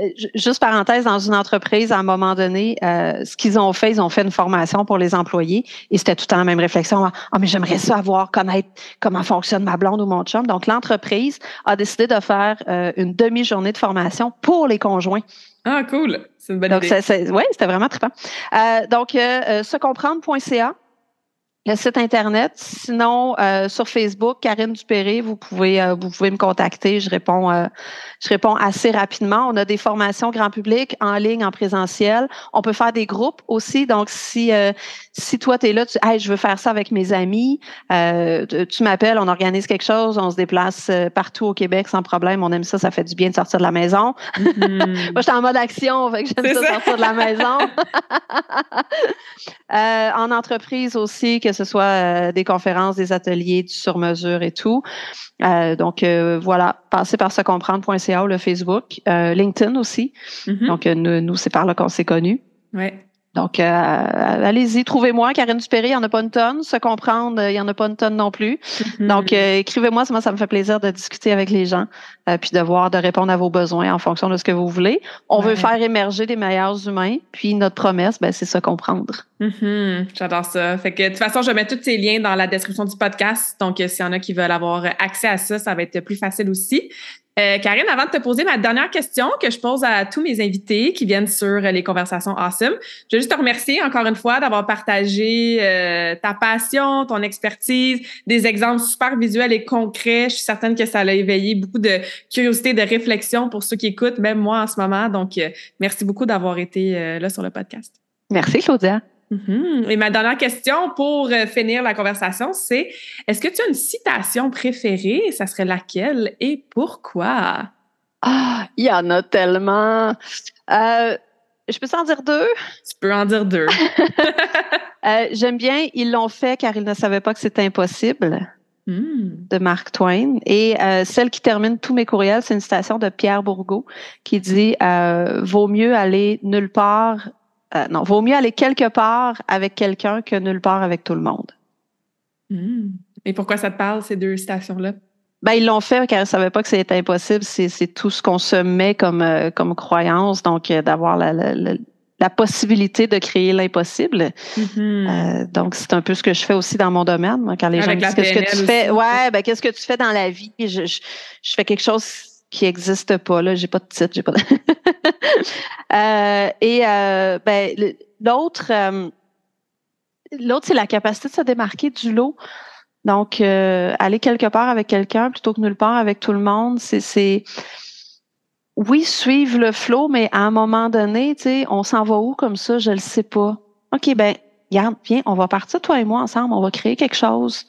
Euh, juste parenthèse, dans une entreprise, à un moment donné, euh, ce qu'ils ont fait, ils ont fait une formation pour les employés et c'était tout le temps la même réflexion. Ah, oh, mais j'aimerais ça avoir, connaître comment fonctionne ma blonde ou mon chum. Donc, l'entreprise a décidé de faire euh, une demi-journée de formation pour les conjoints.
Ah, cool. C'est une bonne
donc, idée. Oui, c'était vraiment trippant. Euh, donc, euh, secomprendre.ca le site internet. Sinon, euh, sur Facebook, Karine Dupéré, vous pouvez euh, vous pouvez me contacter. Je réponds euh, je réponds assez rapidement. On a des formations grand public en ligne, en présentiel. On peut faire des groupes aussi. Donc, si si toi tu es là, tu hey, je veux faire ça avec mes amis, tu m'appelles, on organise quelque chose, on se déplace partout au Québec sans problème. On aime ça, ça fait du bien de sortir de la maison. Mm-hmm. Moi, je suis en mode action, fait que j'aime ça, sortir de la maison. en entreprise aussi, que ce soit euh, des conférences, des ateliers, du sur-mesure et tout. Euh, donc euh, voilà, passez par secomprendre.ca le Facebook, LinkedIn aussi. Mm-hmm. Donc nous, c'est par là qu'on s'est connus.
Ouais.
Donc, euh, allez-y, trouvez-moi. Karine Dupéry, il n'y en a pas une tonne. Se comprendre, il n'y en a pas une tonne non plus. Mm-hmm. Donc, euh, écrivez-moi, moi, ça me fait plaisir de discuter avec les gens, euh, puis de voir, de répondre à vos besoins en fonction de ce que vous voulez. On veut faire émerger des meilleurs humains, puis notre promesse, ben, c'est se comprendre.
Mm-hmm. J'adore ça. Fait que, de toute façon, je mets tous ces liens dans la description du podcast. Donc, s'il y en a qui veulent avoir accès à ça, ça va être plus facile aussi. Euh, Karine, avant de te poser ma dernière question que je pose à tous mes invités qui viennent sur les conversations awesome, je veux juste te remercier encore une fois d'avoir partagé euh, ta passion, ton expertise, des exemples super visuels et concrets. Je suis certaine que ça a éveillé beaucoup de curiosité, de réflexion pour ceux qui écoutent, même moi en ce moment. Donc, euh, merci beaucoup d'avoir été là sur le podcast.
Merci, Claudia.
Mhm. Et ma dernière question pour euh, finir la conversation, c'est est-ce que tu as une citation préférée? Ça serait laquelle et pourquoi?
Ah, il y en a tellement. Euh, je peux en dire deux?
Tu peux en dire deux.
Euh, j'aime bien Ils l'ont fait car ils ne savaient pas que c'était impossible. Hmm. de Mark Twain. Et celle qui termine tous mes courriels, c'est une citation de Pierre Bourgault qui dit Vaut mieux aller nulle part euh, non, vaut mieux aller quelque part avec quelqu'un que nulle part avec tout le monde.
Hmm. Et pourquoi ça te parle, ces deux citations-là?
Ben, ils l'ont fait car ils ne savaient pas que c'était impossible. C'est tout ce qu'on se met comme, euh, comme croyance, donc euh, d'avoir la, la, possibilité de créer l'impossible. Mm-hmm. donc, c'est un peu ce que je fais aussi dans mon domaine. quand les gens disent qu'est-ce que tu fais, ouais, ben, qu'est-ce que tu fais dans la vie? Je, je, je fais quelque chose qui n'existe pas. Là, j'ai pas de titre, j'ai pas. De... euh, et euh, ben, l'autre, euh, l'autre, c'est la capacité de se démarquer du lot. Donc, euh, aller quelque part avec quelqu'un plutôt que nulle part avec tout le monde, c'est, oui, suivre le flot, mais à un moment donné, tu sais, on s'en va où comme ça, je le sais pas. OK, ben, regarde, viens, on va partir, toi et moi, ensemble, on va créer quelque chose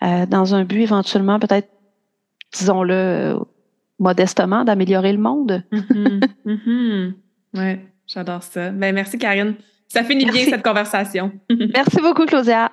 dans un but éventuellement, peut-être, disons-le, modestement d'améliorer le monde.
Mm-hmm. Mm-hmm. Oui, j'adore ça. Ben, merci, Karine. Ça finit bien cette conversation.
merci beaucoup, Claudia.